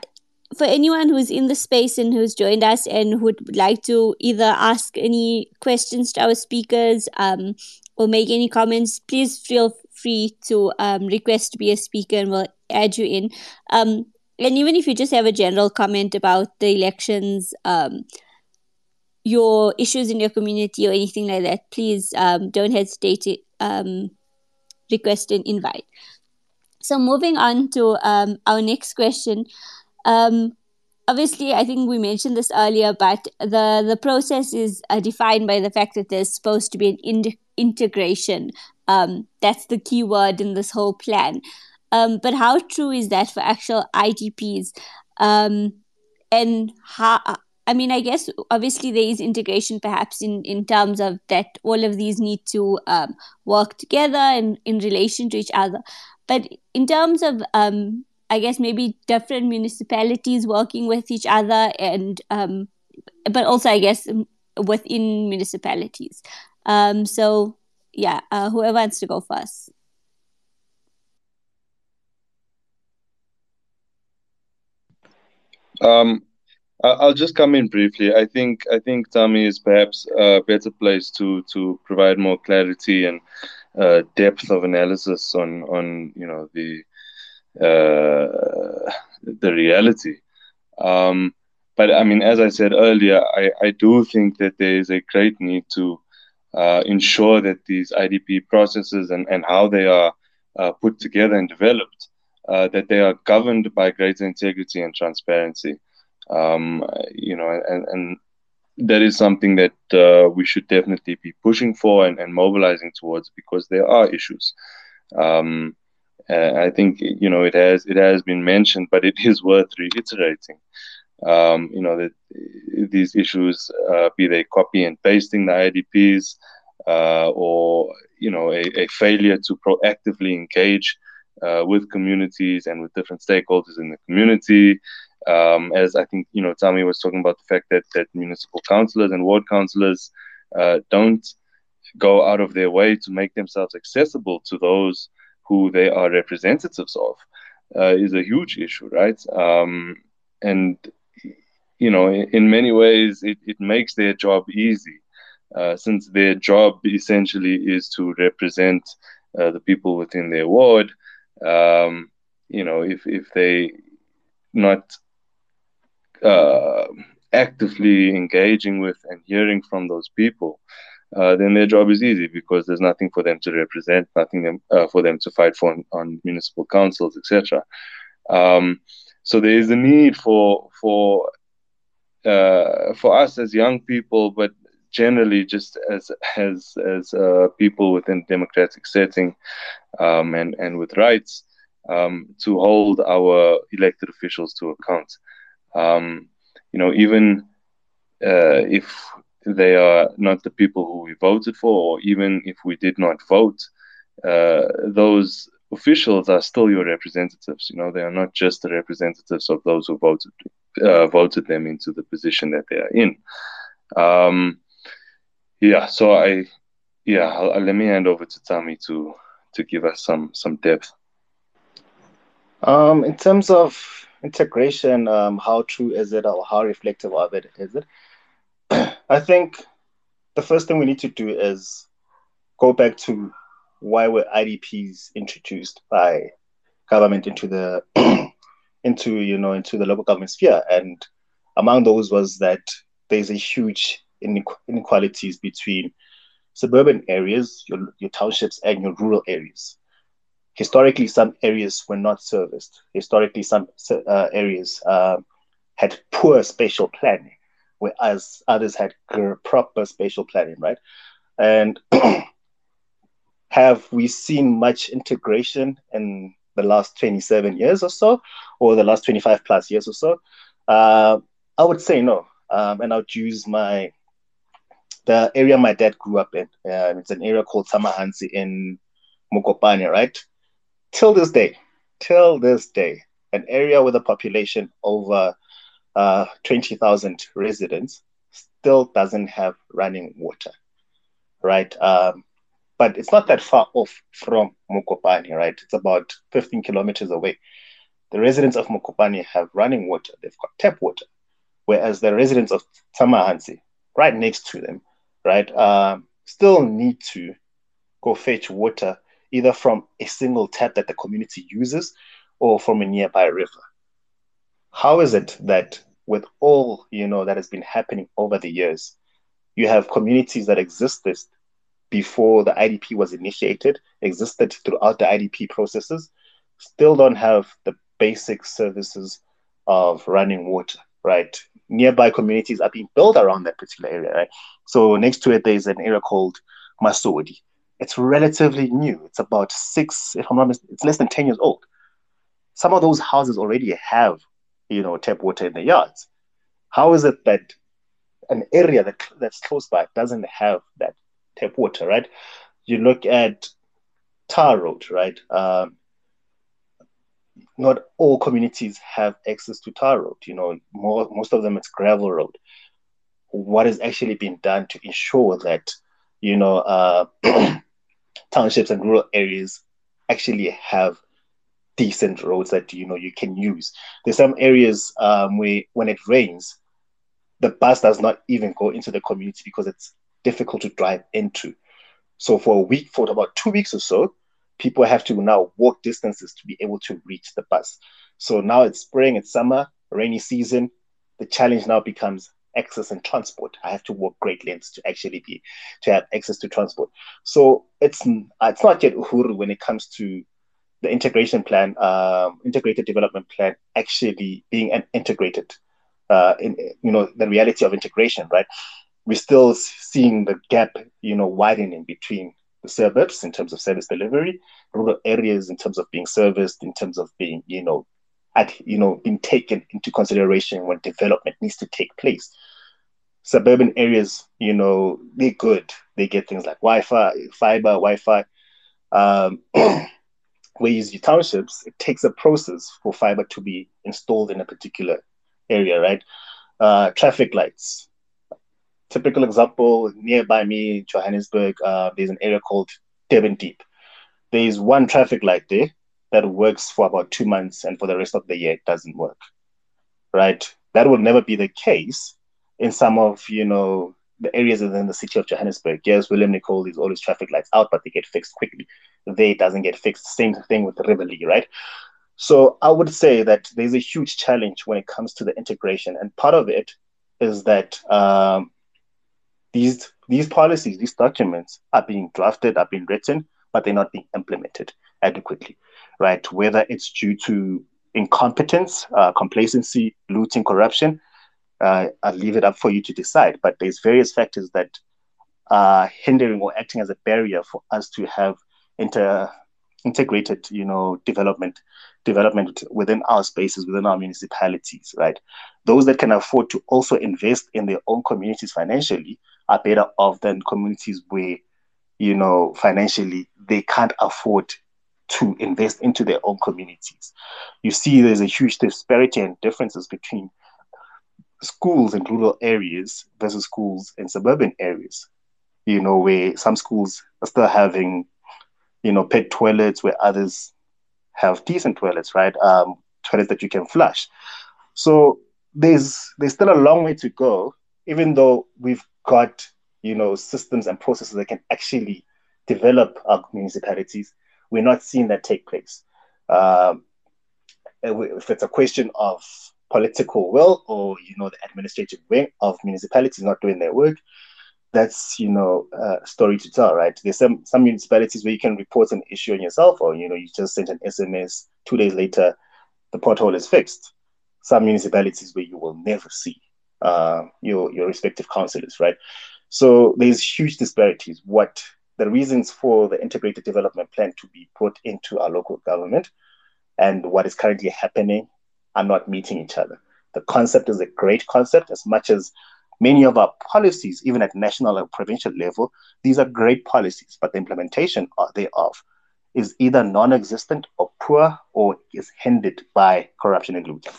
for anyone who's in the space and who's joined us and would like to either ask any questions to our speakers um, or make any comments, please feel free to um, request to be a speaker and we'll add you in. Um, and even if you just have a general comment about the elections, um, your issues in your community or anything like that, please um, don't hesitate to um, request an invite. So, moving on to um, our next question. Um, obviously, I think we mentioned this earlier, but the, the process is uh, defined by the fact that there's supposed to be an in- integration. Um, that's the key word in this whole plan. Um, but how true is that for actual IDPs? and how I mean, I guess obviously there is integration perhaps in, in terms of that all of these need to um, work together and in relation to each other. But in terms of, um, I guess, maybe different municipalities working with each other and, um, but also, I guess, within municipalities. Um, so, yeah, uh, whoever wants to go first. Um, I'll just come in briefly. I think I think Tommy is perhaps a better place to to provide more clarity and uh, depth of analysis on on you know the the reality. Um, but I mean, as I said earlier, I, I do think that there is a great need to uh, ensure that these IDP processes and, and how they are uh, put together and developed, uh, that they are governed by greater integrity and transparency um, you know, and, and that is something that uh, we should definitely be pushing for and, and mobilizing towards because there are issues. Um, I think you know it has it has been mentioned, but it [LAUGHS] is worth reiterating. Um, you know that these issues, uh, be they copy and pasting the IDPs, uh, or you know a, a, failure to proactively engage uh, with communities and with different stakeholders in the community, um, as I think you know, Tommy was talking about the fact that that municipal councillors and ward councillors uh, don't go out of their way to make themselves accessible to those who they are representatives of uh, is a huge issue, right? Um, and you know, in, many ways, it, it makes their job easy, uh, since their job essentially is to represent uh, the people within their ward. Um, you know, if if they not uh, actively engaging with and hearing from those people, uh, then their job is easy because there's nothing for them to represent, nothing uh, for them to fight for on, on municipal councils, etc. Um, so there is a need for for uh, for us as young people, but generally just as as as uh, people within democratic setting um, and and with rights um, to hold our elected officials to account. Um, you know, even uh, if they are not the people who we voted for, or even if we did not vote, uh, those officials are still your representatives. You know, they are not just the representatives of those who voted uh, voted them into the position that they are in. Um, yeah, so I, yeah, I'll, I'll, let me hand over to Tommy to to give us some some depth. Um, in terms of integration, um, how true is it or how reflective of it is it? [CLEARS THROAT] I think the first thing we need to do is go back to why were IDPs introduced by government into the [CLEARS THROAT] into you know into the local government sphere, and among those was that there's a huge inequalities between suburban areas, your, your townships, and your rural areas. Historically, some areas were not serviced. Historically, some uh, areas um, had poor spatial planning, whereas others had proper spatial planning, right? And [CLEARS THROAT] have we seen much integration in the last 27 years or so, or the last 25 plus years or so? Uh, I would say no. Um, and I would use my the area my dad grew up in. Uh, it's an area called Samahansi in Mokopane, right? Till this day, till this day, an area with a population over uh, 20,000 residents still doesn't have running water, right? Um, but it's not that far off from Mokopane, right? It's about 15 kilometers away. The residents of Mokopane have running water, they've got tap water, whereas the residents of Tamahansi, right next to them, right, um, still need to go fetch water either from a single tap that the community uses or from a nearby river. How is it that with all you know that has been happening over the years, you have communities that existed before the IDP was initiated, existed throughout the IDP processes, still don't have the basic services of running water, right? Nearby communities are being built around that particular area, right? So next to it, there's an area called Masodi. It's relatively new. It's about six, if I'm not mistaken, it's less than 10 years old. Some of those houses already have you know, tap water in the yards. How is it that an area that that's close by doesn't have that tap water, right? You look at tar road, right? Um, not all communities have access to tar road. You know, more, most of them it's gravel road. What is actually being done to ensure that, you know, uh, [CLEARS THROAT] townships and rural areas actually have decent roads that you know you can use. There's some areas um, where when it rains, the bus does not even go into the community because it's difficult to drive into. So for a week, for about two weeks or so, people have to now walk distances to be able to reach the bus. So now it's spring, it's summer, rainy season. The challenge now becomes access and transport. I have to walk great lengths to actually be to have access to transport. So it's it's not yet uhuru when it comes to the integration plan, um, integrated development plan, actually being an integrated, uh, in you know the reality of integration, right? We're still seeing the gap, you know, widening between the suburbs in terms of service delivery, rural areas in terms of being serviced, in terms of being, you know, at you know, being taken into consideration when development needs to take place. Suburban areas, you know, they're good. They get things like Wi-Fi, fiber, Wi-Fi. Um, [CLEARS THROAT] where you use townships, it takes a process for fiber to be installed in a particular area, right? Uh, traffic lights. Typical example nearby me, Johannesburg, uh, there's an area called Durban Deep. There's one traffic light there that works for about two months, and for the rest of the year, it doesn't work, right? That will never be the case in some of you know the areas within the city of Johannesburg. Yes, Willem Nicole, there's always traffic lights out, but they get fixed quickly. There doesn't get fixed. Same thing with the Rivoli, right? So I would say that there's a huge challenge when it comes to the integration, and part of it is that um, these these policies, these documents are being drafted, are being written, but they're not being implemented adequately, right? Whether it's due to incompetence, uh, complacency, looting, corruption, uh, I'll leave it up for you to decide. But there's various factors that are hindering or acting as a barrier for us to have inter integrated, you know, development development within our spaces, within our municipalities, right? Those that can afford to also invest in their own communities financially are better off than communities where, you know, financially they can't afford to invest into their own communities. You see, there's a huge disparity and differences between schools in rural areas versus schools in suburban areas. You know, where some schools are still having, you know, pet toilets, where others have decent toilets, right? Um, toilets that you can flush. So there's there's still a long way to go, even though we've got you know systems and processes that can actually develop our municipalities. We're not seeing that take place. Um, if it's a question of political will or you know the administrative wing of municipalities not doing their work, that's you know a story to tell, right? There's some some municipalities where you can report an issue on yourself, or you know you just send an SMS. Two days later, the pothole is fixed. Some municipalities where you will never see uh, your your respective councillors, right? So there's huge disparities. What the reasons for the integrated development plan to be brought into our local government and what is currently happening are not meeting each other. The concept is a great concept, as much as many of our policies, even at national or provincial level, these are great policies, but the implementation thereof is either non existent or poor or is hindered by corruption and looting.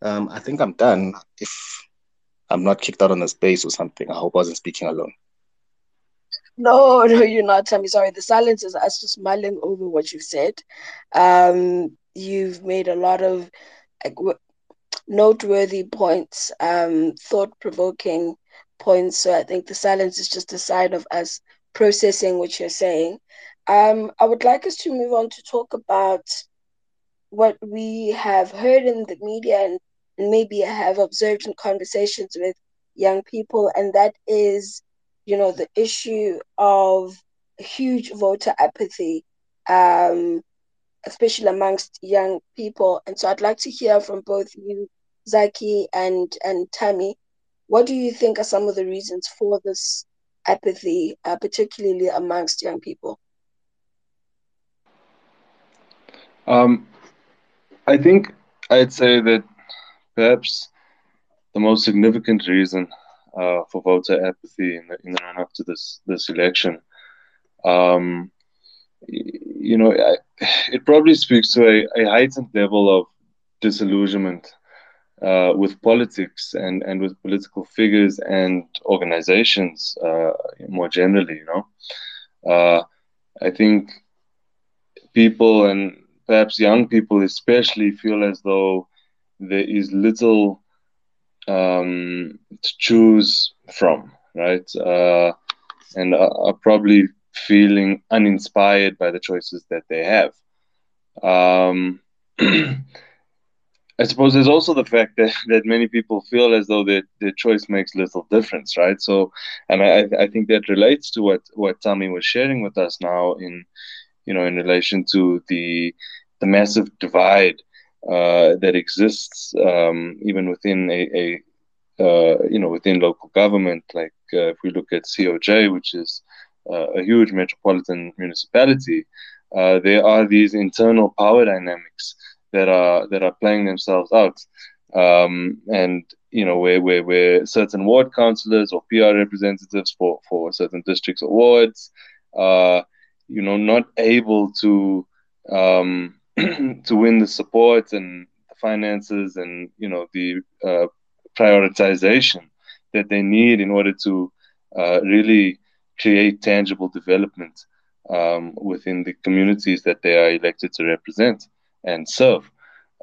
Um, I think I'm done. If I'm not kicked out on the space or something, I hope I wasn't speaking alone. No, [LAUGHS] no, you're not, Tammy. Sorry. The silence is us just mulling over what you've said. Um, you've made a lot of like, noteworthy points, um, thought provoking points. So I think the silence is just a sign of us processing what you're saying. Um, I would like us to move on to talk about what we have heard in the media and maybe have observed in conversations with young people, and that is, you know, the issue of huge voter apathy, um, especially amongst young people. And so I'd like to hear from both you, Zaki and and Tammy. What do you think are some of the reasons for this apathy, uh, particularly amongst young people? Um, I think I'd say that perhaps the most significant reason uh, for voter apathy in the, in the run up to this this election. Um, you know, I, it probably speaks to a, a heightened level of disillusionment uh, with politics and, and with political figures and organizations uh, more generally. You know, uh, I think people and perhaps young people especially feel as though there is little um, to choose from, right? Uh, and are, probably feeling uninspired by the choices that they have. Um, [CLEARS THROAT] I suppose there's also the fact that, [LAUGHS] that many people feel as though their, their choice makes little difference, right? So, and I, I think that relates to what, what Tammy was sharing with us now in, you know, in relation to the the massive divide uh, that exists um, even within a, a uh, you know within local government. Like uh, if we look at COJ, which is uh, a huge metropolitan municipality, uh, there are these internal power dynamics that are that are playing themselves out. Um, and you know where, where where certain ward councillors or PR representatives for for certain districts or wards you know not able to um, [CLEARS THROAT] to win the support and the finances and you know the uh, prioritization that they need in order to uh, really create tangible development um, within the communities that they are elected to represent and serve.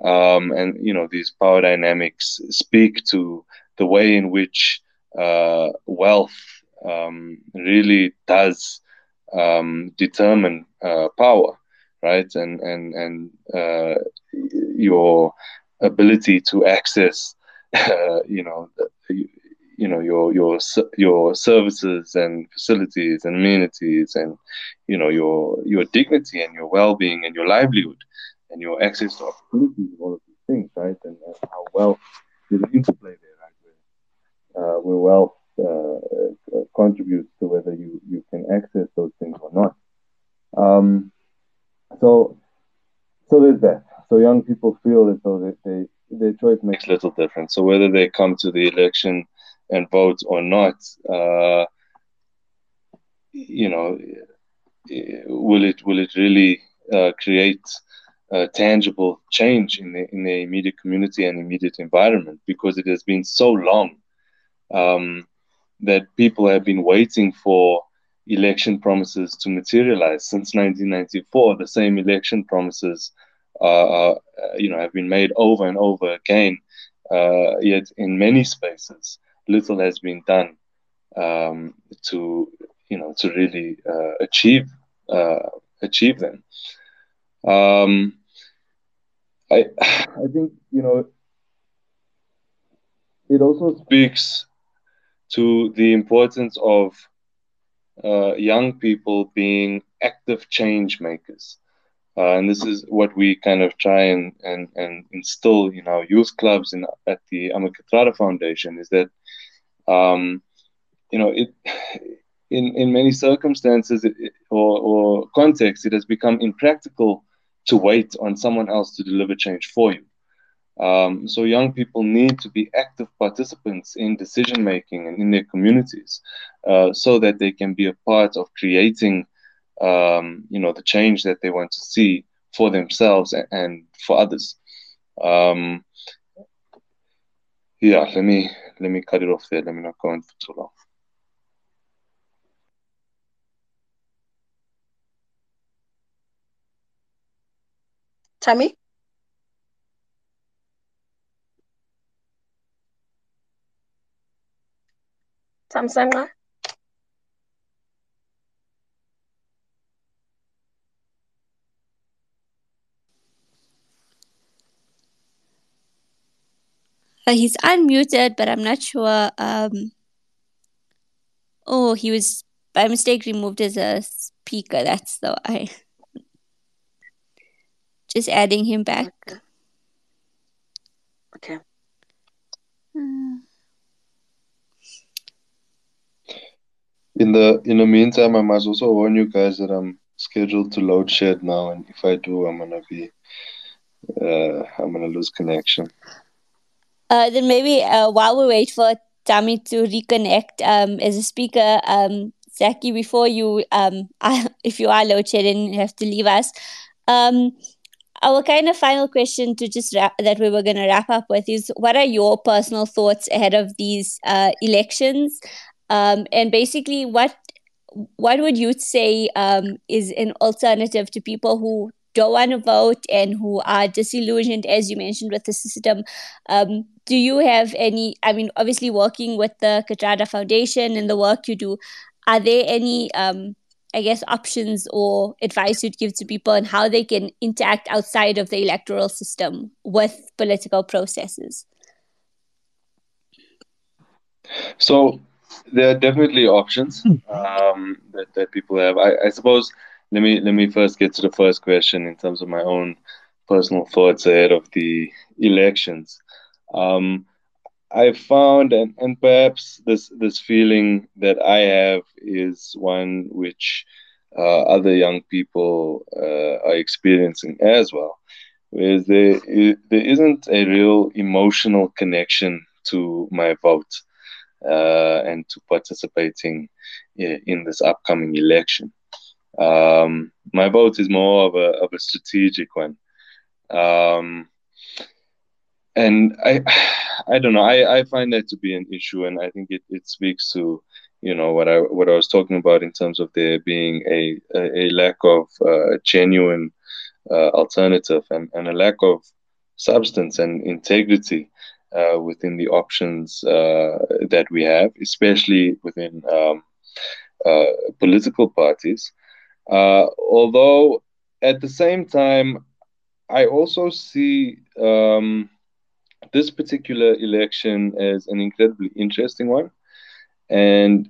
Um, and you know these power dynamics speak to the way in which uh, wealth um, really does um, determine uh, power right? And and and uh, your ability to access, uh, you know, you know your your your services and facilities and amenities and you know your your dignity and your well-being and your livelihood and your access to opportunities all of these things right? And, and how well an interplay there right? Uh, where wealth uh, contributes to whether you you can access those things or not. Um, so, so there's that. So young people feel as though they, they their choice makes little difference. So whether they come to the election and vote or not, uh, you know, will it will it really uh, create a tangible change in the in the immediate community and immediate environment? Because it has been so long um, that people have been waiting for election promises to materialize. Since 1994, the same election promises, uh, uh, you know, have been made over and over again. Uh, yet, in many spaces, little has been done um, to you know to really uh, achieve uh, achieve them. Um, I I think you know it also speaks to the importance of uh, young people being active change makers. Uh, and this is what we kind of try and, and, and instill in our youth clubs in, at the Ahmed Kathrada Foundation is that, um, you know, it, [SIGHS] in, in many circumstances it, or, or contexts, it has become impractical to wait on someone else to deliver change for you. Um, so young people need to be active participants in decision making and in their communities, uh, so that they can be a part of creating, um, you know, the change that they want to see for themselves and, for others. Um, yeah, let me let me cut it off there. Let me not go on for too long. Tammy? Thamsanqa? Uh, he's unmuted, but I'm not sure. Um, oh, he was by mistake removed as a speaker. That's the I. [LAUGHS] Just adding him back. Okay. Uh, In the in the meantime, I must also warn you guys that I'm scheduled to load shed now, and if I do, I'm gonna be uh, I'm gonna lose connection. Uh, then maybe uh, while we wait for Tammy to reconnect um, as a speaker, um, Zaki, before you, um, [LAUGHS] if you are load shedding, you have to leave us. Um, our kind of final question to just wrap, that we were going to wrap up with is what are your personal thoughts ahead of these uh, elections? Um, and basically, what what would you say um, is an alternative to people who don't want to vote and who are disillusioned, as you mentioned, with the system? Um, do you have any? I mean, obviously, working with the Kathrada Foundation and the work you do, are there any? Um, I guess options or advice you'd give to people on how they can interact outside of the electoral system with political processes? So there are definitely options um, that, that people have. I, I suppose let me let me first get to the first question in terms of my own personal thoughts ahead of the elections. Um, I found, and, and perhaps this this feeling that I have is one which uh, other young people uh, are experiencing as well, whereas there there isn't a real emotional connection to my vote and to participating in this upcoming election. Um, my vote is more of a of a strategic one. Um, and I, I don't know. I, I find that to be an issue, and I think it, it speaks to, you know, what I what I was talking about in terms of there being a a, a lack of uh, genuine uh, alternative and, and a lack of substance and integrity uh, within the options uh, that we have, especially within um, uh, political parties. Uh, although at the same time, I also see. Um, this particular election as an incredibly interesting one. And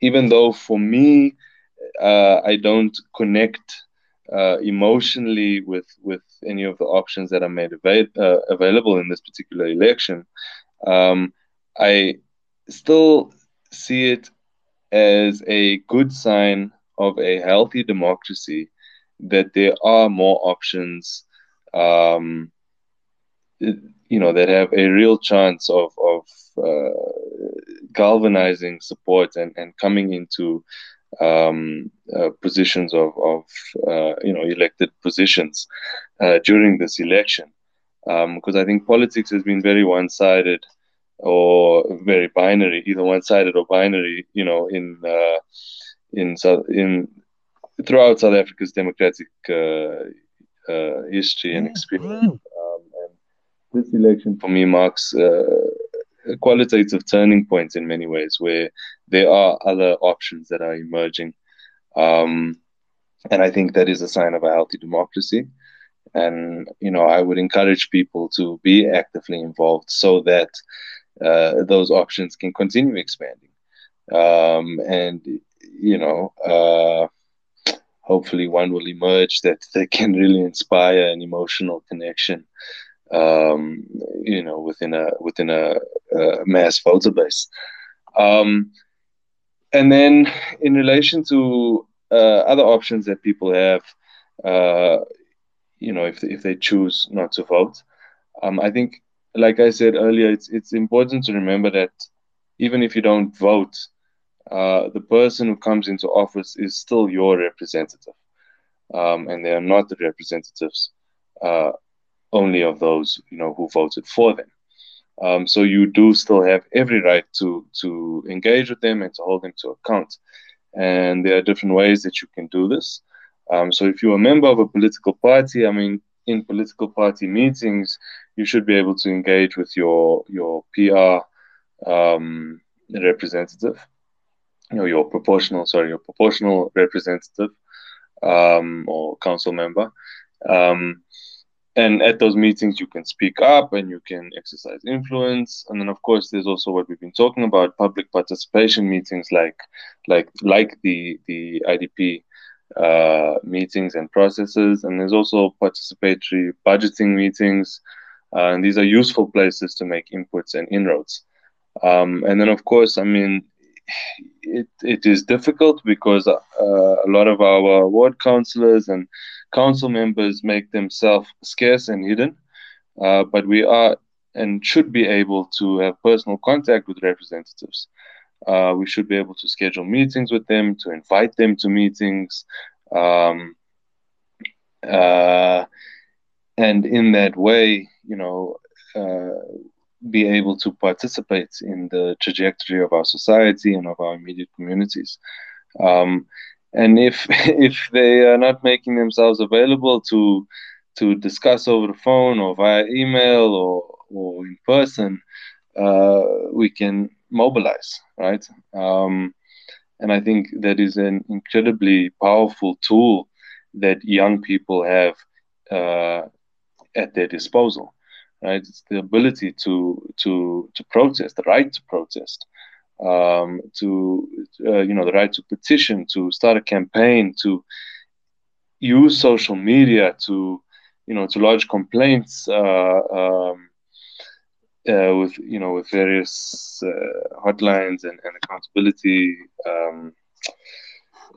even though for me, uh, I don't connect uh, emotionally with, with any of the options that are made uh, available in this particular election, um, I still see it as a good sign of a healthy democracy that there are more options um, you know that have a real chance of of uh, galvanizing support and and coming into um, uh, positions of of uh, you know elected positions uh, during this election. Because um, I think politics has been very one sided or very binary either one sided or binary you know in uh, in South in throughout South Africa's democratic uh, history and experience. Um, and this election for me marks uh, qualitative turning points in many ways where there are other options that are emerging. Um, and I think that is a sign of a healthy democracy. And, you know, I would encourage people to be actively involved so that uh, those options can continue expanding. Um, and, you know, uh, hopefully one will emerge that they can really inspire an emotional connection um, you know, within a within a, a mass voter base. Um, and then, in relation to uh, other options that people have, uh, you know, if if they choose not to vote, um, I think, like I said earlier, it's it's important to remember that even if you don't vote, uh, the person who comes into office is still your representative, um, and they are not the representatives uh, only of those you know who voted for them. Um, so you do still have every right to to engage with them and to hold them to account. And there are different ways that you can do this. Um, so if you're a member of a political party, I mean, in political party meetings, you should be able to engage with your your PR um, representative, you know, your proportional, sorry, your proportional representative um, or council member. Um, and at those meetings you can speak up and you can exercise influence. And then of course there's also what we've been talking about public participation meetings like like like the the idp uh, meetings and processes. And there's also participatory budgeting meetings. Uh, and these are useful places to make inputs and inroads. Um, and then of course i mean it, it is difficult because uh, a lot of our ward councillors and council members make themselves scarce and hidden, uh, but we are and should be able to have personal contact with representatives. Uh, we should be able to schedule meetings with them, to invite them to meetings. Um, uh, and in that way, you know, uh, be able to participate in the trajectory of our society and of our immediate communities. Um, and if [LAUGHS] if they are not making themselves available to to discuss over the phone or via email or, or in person, uh, we can mobilize, right? Um, and I think that is an incredibly powerful tool that young people have uh, at their disposal, right? It's the ability to to to protest, the right to protest, um, to uh, you know the right to petition, to start a campaign, to use social media to you know to lodge complaints uh, um, uh, with you know with various uh, hotlines and, and accountability um,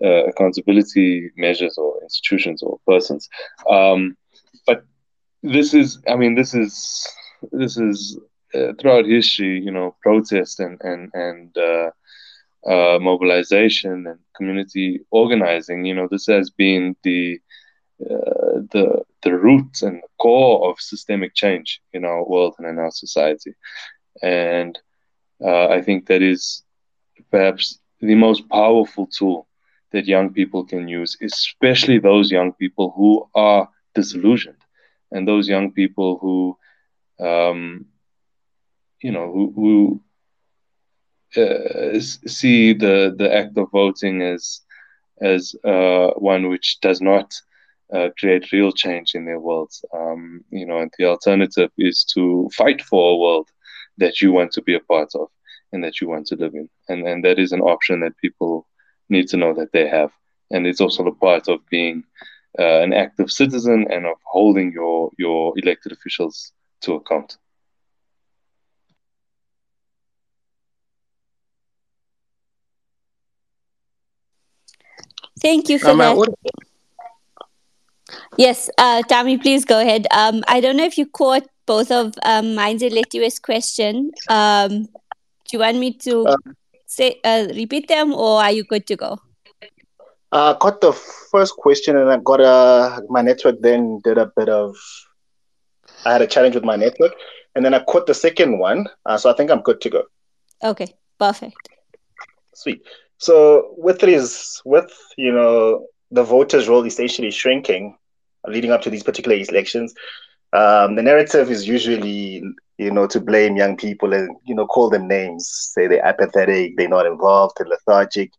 uh, accountability measures or institutions or persons. Um, but this is, I mean, this is this is uh, throughout history, you know, protest and and and uh, uh, mobilization and community organizing, you know, this has been the uh, the the root and the core of systemic change in our world and in our society, and uh, I think that is perhaps the most powerful tool that young people can use, especially those young people who are disillusioned. And those young people who um, you know who, who uh, see the the act of voting as as uh, one which does not uh, create real change in their worlds. Um, you know, and the alternative is to fight for a world that you want to be a part of and that you want to live in, and and that is an option that people need to know that they have, and it's also a part of being uh, an active citizen and of holding your your elected officials to account. Thank you for um, that. Yes, uh, Tammy, please go ahead. Um, I don't know if you caught both of um, mine's and Letiwe's question. Um, do you want me to uh, say uh, repeat them, or are you good to go? I uh, caught the first question, and I got a my network. Then did a bit of. I had a challenge with my network, and then I caught the second one. Uh, so I think I'm good to go. Okay, perfect. Sweet. So with these, with you know the voters' role essentially shrinking, leading up to these particular elections, um, the narrative is usually you know, to blame young people and, you know, call them names, say they're apathetic, they're not involved, they're lethargic,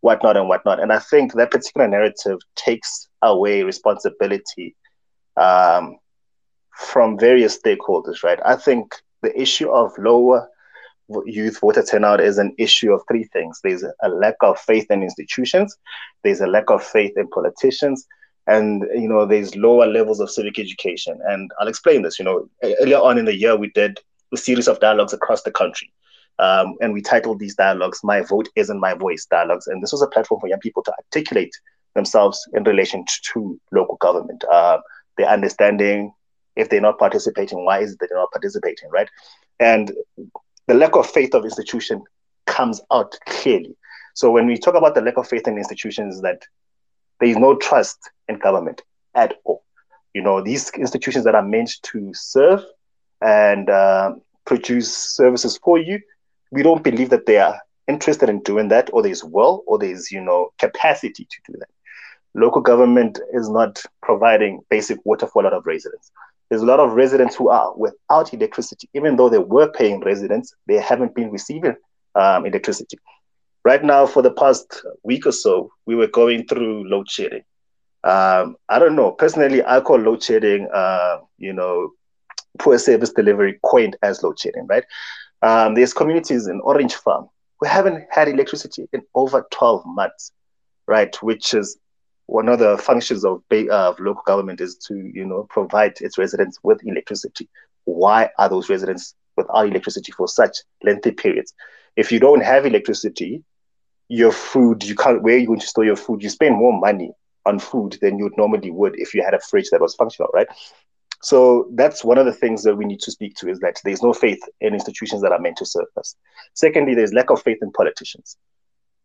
whatnot and whatnot. And I think that particular narrative takes away responsibility um, from various stakeholders, right? I think the issue of lower youth voter turnout is an issue of three things. There's a lack of faith in institutions, there's a lack of faith in politicians, and you know there's lower levels of civic education. And I'll explain this. You know, earlier on in the year we did a series of dialogues across the country. Um, and we titled these dialogues "My Vote Isn't My Voice" dialogues, and this was a platform for young people to articulate themselves in relation to local government, uh, their understanding. If they're not participating, why is it that they're not participating, right? And the lack of faith of institution comes out clearly. So when we talk about the lack of faith in institutions, that there is no trust in government at all. You know, these institutions that are meant to serve and uh, produce services for you, we don't believe that they are interested in doing that, or there's will, or there's you know capacity to do that. Local government is not providing basic water for a lot of residents. There's a lot of residents who are without electricity, even though they were paying residents, they haven't been receiving um, electricity. Right now, for the past week or so, we were going through load shedding. Um, I don't know. Personally, I call load shedding, uh, you know, poor service delivery quaint as load shedding, right? Um, there's communities in Orange Farm who haven't had electricity in over 12 months, right? Which is one of the functions of, uh, of local government is to you know provide its residents with electricity. Why are those residents without electricity for such lengthy periods? If you don't have electricity, your food you can't. Where are you going to store your food? You spend more money on food than you normally would if you had a fridge that was functional, right? So that's one of the things that we need to speak to is that there's no faith in institutions that are meant to serve us. Secondly, there's lack of faith in politicians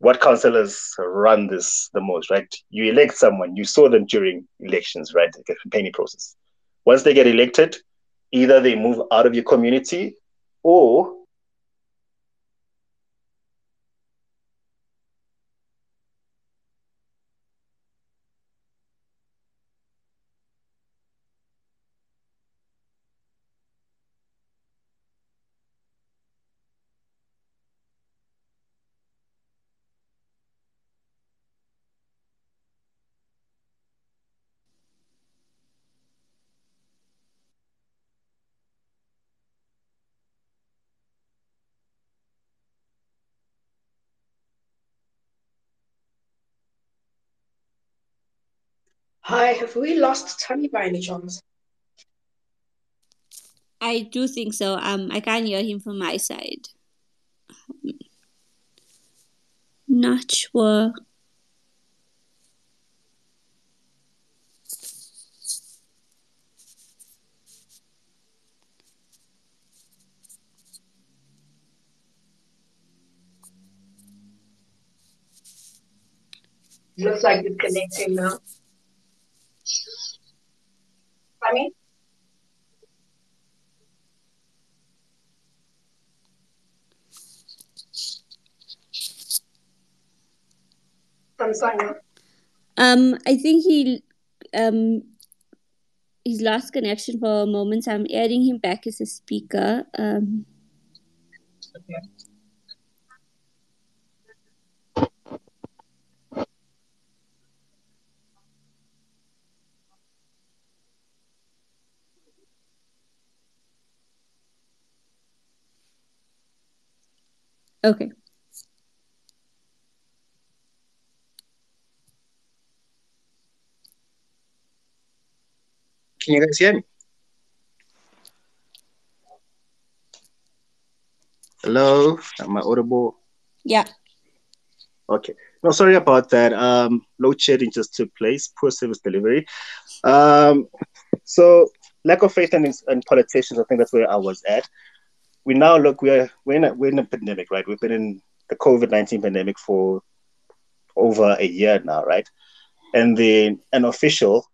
what councillors run this the most, right? You elect someone, you saw them during elections, right? The campaigning process. Once they get elected, either they move out of your community or Hi, have we lost Tammy by any chance? I do think so. Um, I can't hear him from my side. Not sure. Looks like it's connecting now. Tammy? Thamsanqa. Um, I think he um he's lost connection for a moment. So I'm adding him back as a speaker. Um. Okay. Can you guys hear me? Hello, am I audible? Yeah. Okay. No, sorry about that. Um, load shedding just took place. Poor service delivery. Um, so lack of faith in, in politicians. I think that's where I was at. We now look. We're we're in a, we're in a pandemic, right? We've been in the COVID nineteen pandemic for over a year now, right? And the an official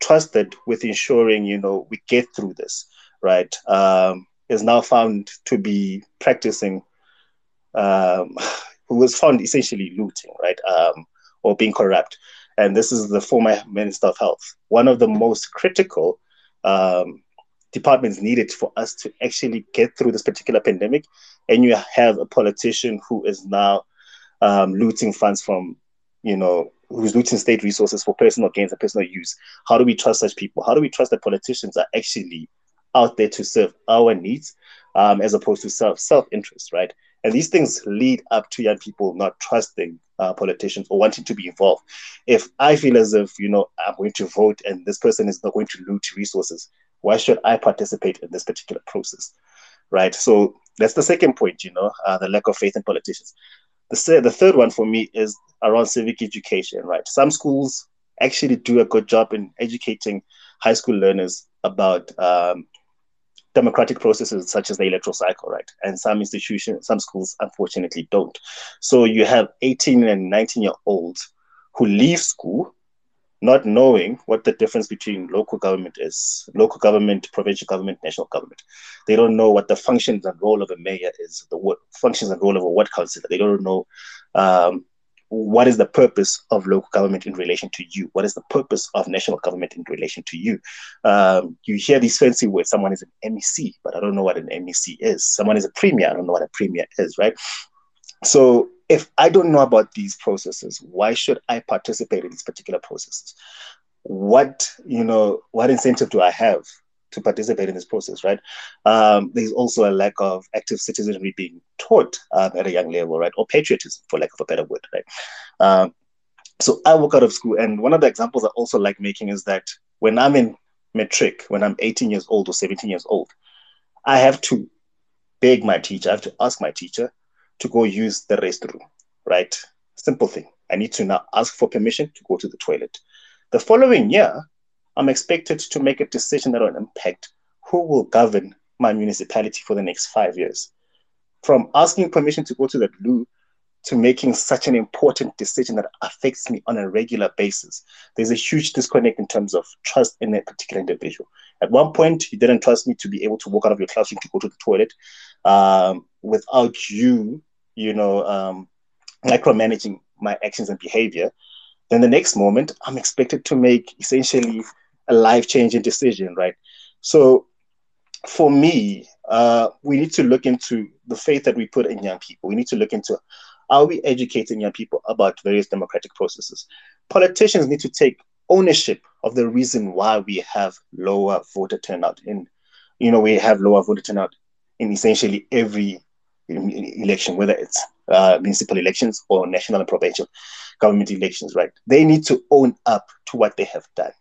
trusted with ensuring, you know, we get through this, right, um, is now found to be practicing, um, who was found essentially looting, right, um, or being corrupt. And this is the former Minister of Health, one of the most critical um, departments needed for us to actually get through this particular pandemic. And you have a politician who is now um, looting funds from, you know, who's looting state resources for personal gains and personal use. How do we trust such people? How do we trust that politicians are actually out there to serve our needs um, as opposed to self self interest, right? And these things lead up to young people not trusting uh, politicians or wanting to be involved. If I feel as if you know I'm going to vote and this person is not going to loot resources, why should I participate in this particular process, right? So that's the second point. You know, uh, the lack of faith in politicians. The, the third one for me is around civic education, right? Some schools actually do a good job in educating high school learners about um, democratic processes such as the electoral cycle, right? And some institutions, some schools, unfortunately, don't. So you have 18 and 19 year olds who leave school not knowing what the difference between local government is local government provincial government national government. They don't know what the functions and role of a mayor is the what functions and role of a ward councillor. They don't know um, what is the purpose of local government in relation to you? What is the purpose of national government in relation to you? Um, you hear these fancy words someone is an mec but i don't know what an mec is. Someone is a premier i don't know what a premier is right? So if I don't know about these processes, why should I participate in these particular processes? What you know, what incentive do I have to participate in this process? Right? Um, there's also a lack of active citizenry being taught um, at a young level, right? Or patriotism, for lack of a better word, right? Um, so I walk out of school, and one of the examples I also like making is that when I'm in matric, when I'm 18 years old or 17 years old, I have to beg my teacher, I have to ask my teacher to go use the restroom, right? Simple thing. I need to now ask for permission to go to the toilet. The following year, I'm expected to make a decision that will impact who will govern my municipality for the next five years. From asking permission to go to the loo to making such an important decision that affects me on a regular basis. There's a huge disconnect in terms of trust in a particular individual. At one point, you didn't trust me to be able to walk out of your classroom to go to the toilet um, without you you know, um, micromanaging my actions and behavior, then the next moment I'm expected to make essentially a life changing decision, right? So for me, uh, we need to look into the faith that we put in young people. We need to look into are we educating young people about various democratic processes? Politicians need to take ownership of the reason why we have lower voter turnout in, you know, we have lower voter turnout in essentially every election, whether it's uh, municipal elections or national and provincial government elections, right? They need to own up to what they have done.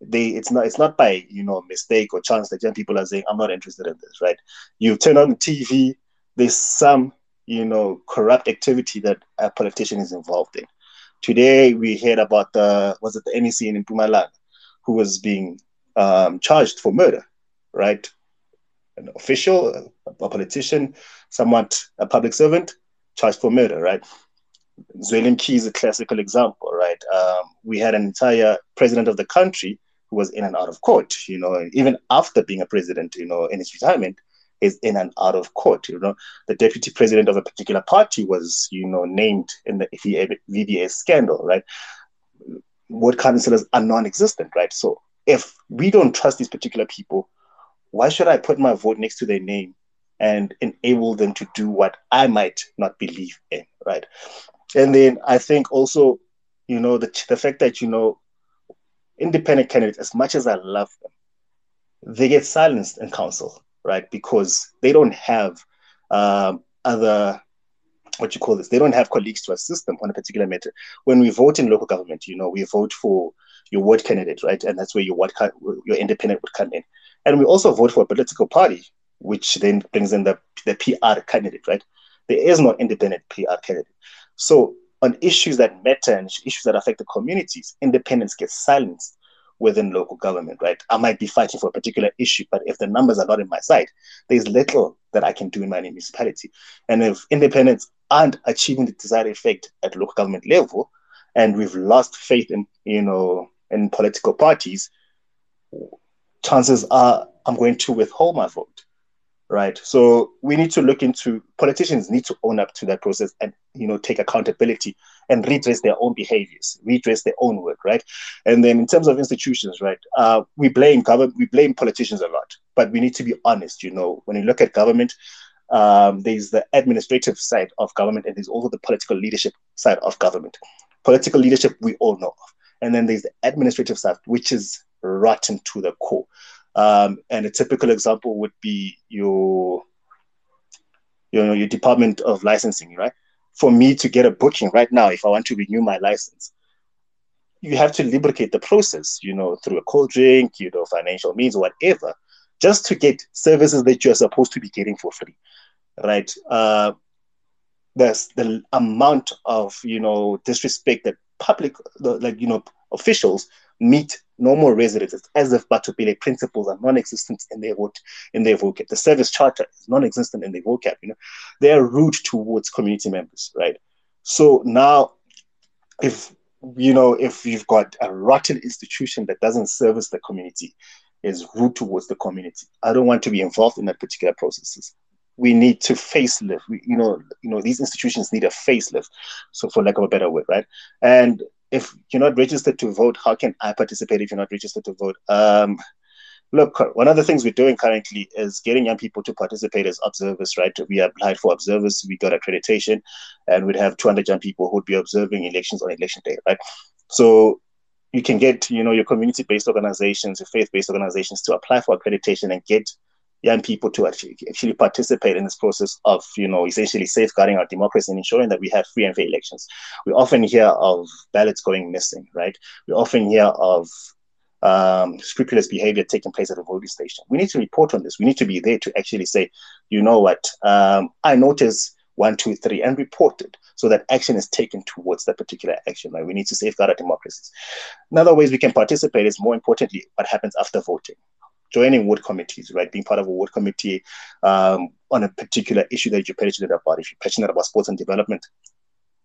They it's not it's not by you know mistake or chance that young people are saying I'm not interested in this, right? You turn on the TV, there's some you know corrupt activity that a politician is involved in. Today we heard about the was it the NEC in Mpumalanga who was being um, charged for murder, right? An official, a politician somewhat a public servant charged for murder, right? Zweli Mkhize is a classical example, right? Um, we had an entire president of the country who was in and out of court, you know, even after being a president, you know, in his retirement, is in and out of court. You know, the deputy president of a particular party was, you know, named in the VBS scandal, right? Ward councillors are non-existent, right? So if we don't trust these particular people, why should I put my vote next to their name and enable them to do what I might not believe in, right? And then I think also, you know, the, the fact that, you know, independent candidates, as much as I love them, they get silenced in council, right? Because they don't have um, other, what you call this, they don't have colleagues to assist them on a particular matter. When we vote in local government, you know, we vote for your ward candidate, right? And that's where your ward, your independent would come in. And we also vote for a political party which then brings in the, the PR candidate, right? There is no independent PR candidate. So on issues that matter and issues that affect the communities, independence gets silenced within local government, right? I might be fighting for a particular issue, but if the numbers are not in my side, there's little that I can do in my municipality. And if independents aren't achieving the desired effect at local government level, and we've lost faith in, you know, in political parties, chances are I'm going to withhold my vote right? So we need to look into politicians need to own up to that process and you know take accountability and redress their own behaviors, redress their own work, right? And then in terms of institutions, right, uh, we blame government, we blame politicians a lot, but we need to be honest. You know, when you look at government, um, there's the administrative side of government, and there's also the political leadership side of government. Political leadership, we all know of. And then there's the administrative side, which is rotten to the core. Um, and a typical example would be your, you know, your department of licensing, right? For me to get a booking right now, if I want to renew my license, you have to lubricate the process, you know, through a cold drink, you know, financial means, whatever, just to get services that you're supposed to be getting for free, right? Uh, there's the amount of, you know, disrespect that public, like, you know, officials meet normal residents as if Batho Pele principles are non-existent in their vote in their vocab. The service charter is non-existent in their vocab. You know, they are rude towards community members, right? So now, if you know, if you've got a rotten institution that doesn't service the community, is rude towards the community. I don't want to be involved in that particular processes. We need to facelift. We, you know, you know, these institutions need a facelift. So, for lack of a better word, right? And if you're not registered to vote, how can I participate if you're not registered to vote? Um, look, one of the things we're doing currently is getting young people to participate as observers, right? We applied for observers, we got accreditation, and we'd have 200 young people who'd be observing elections on election day, right? So you can get, you know, your community-based organizations, your faith-based organizations to apply for accreditation and get young people to actually, actually participate in this process of, you know, essentially safeguarding our democracy and ensuring that we have free and fair elections. We often hear of ballots going missing, right? We often hear of um, scrupulous behavior taking place at a voting station. We need to report on this. We need to be there to actually say, you know what, um, I noticed one, two, three, and report it so that action is taken towards that particular action. Right? We need to safeguard our democracies. Another ways we can participate is more importantly, what happens after voting joining ward committees, right? Being part of a ward committee um, on a particular issue that you're passionate about. If you're passionate about sports and development,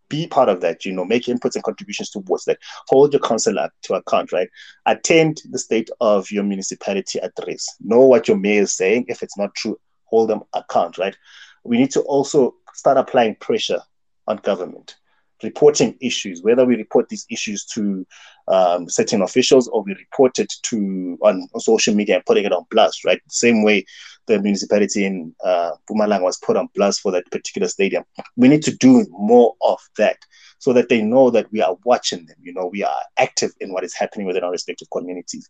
be part of that, you know, make inputs and contributions towards that. Hold your councillor to account, right? Attend the state of your municipality address. Know what your mayor is saying. If it's not true, hold them account, right? We need to also start applying pressure on government reporting issues, whether we report these issues to um, certain officials or we report it to on, social media and putting it on blast, right? Same way the municipality in uh, Mpumalanga was put on blast for that particular stadium. We need to do more of that so that they know that we are watching them. You know, we are active in what is happening within our respective communities.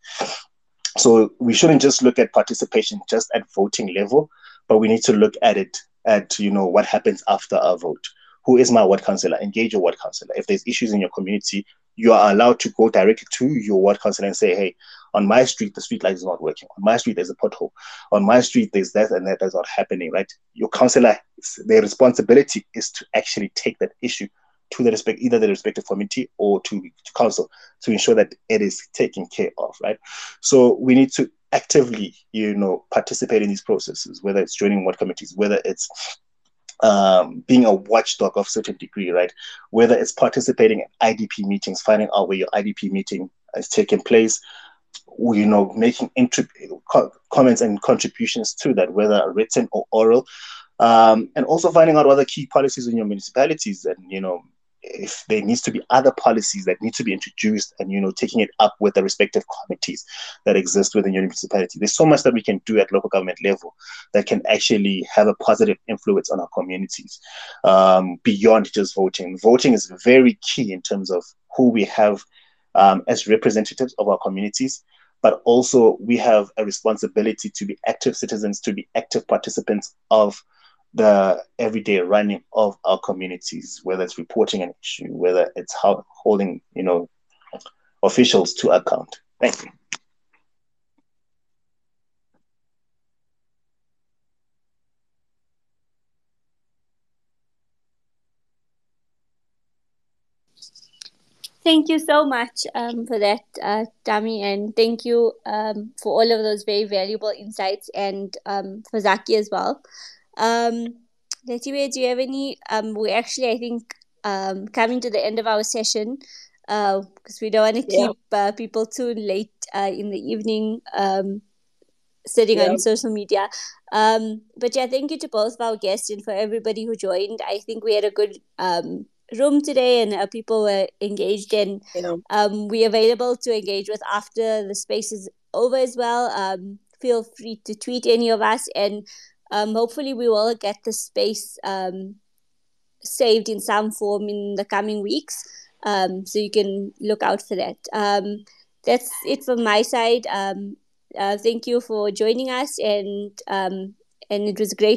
So we shouldn't just look at participation just at voting level, but we need to look at it at you know what happens after a vote who is my ward councillor? Engage your ward councillor. If there's issues in your community, you are allowed to go directly to your ward councillor and say, hey, on my street, the street light is not working. On my street, there's a pothole. On my street, there's that and that that is not happening, right? Your councillor, their responsibility is to actually take that issue to the respect, either the respective committee or to, to council to ensure that it is taken care of, right? So we need to actively, you know, participate in these processes, whether it's joining ward committees, whether it's um, being a watchdog of certain degree, right? Whether it's participating in IDP meetings, finding out where your IDP meeting is taking place, you know, making co- comments and contributions to that, whether written or oral, um, and also finding out what the key policies in your municipalities and you know if there needs to be other policies that need to be introduced and you know taking it up with the respective committees that exist within your municipality. There's so much that we can do at local government level that can actually have a positive influence on our communities um, beyond just voting. Voting is very key in terms of who we have um, as representatives of our communities but also we have a responsibility to be active citizens to be active participants of the everyday running of our communities, whether it's reporting an issue, whether it's holding, you know, officials to account. Thank you. Thank you so much um, for that, uh, Tami, and thank you um, for all of those very valuable insights, and um, for Zaki as well. Um, Letiwe, do you have any? Um, we actually, I think, um, coming to the end of our session because uh, we don't want to keep uh, people too late uh, in the evening um, sitting on social media. Um, but yeah, thank you to both of our guests and for everybody who joined. I think we had a good um, room today and uh, people were engaged and um, we're available to engage with after the space is over as well. Um, feel free to tweet any of us, and um, hopefully we will get the space um, saved in some form in the coming weeks. Um, so you can look out for that. Um, that's it from my side. Um, uh, thank you for joining us, and um, and it was great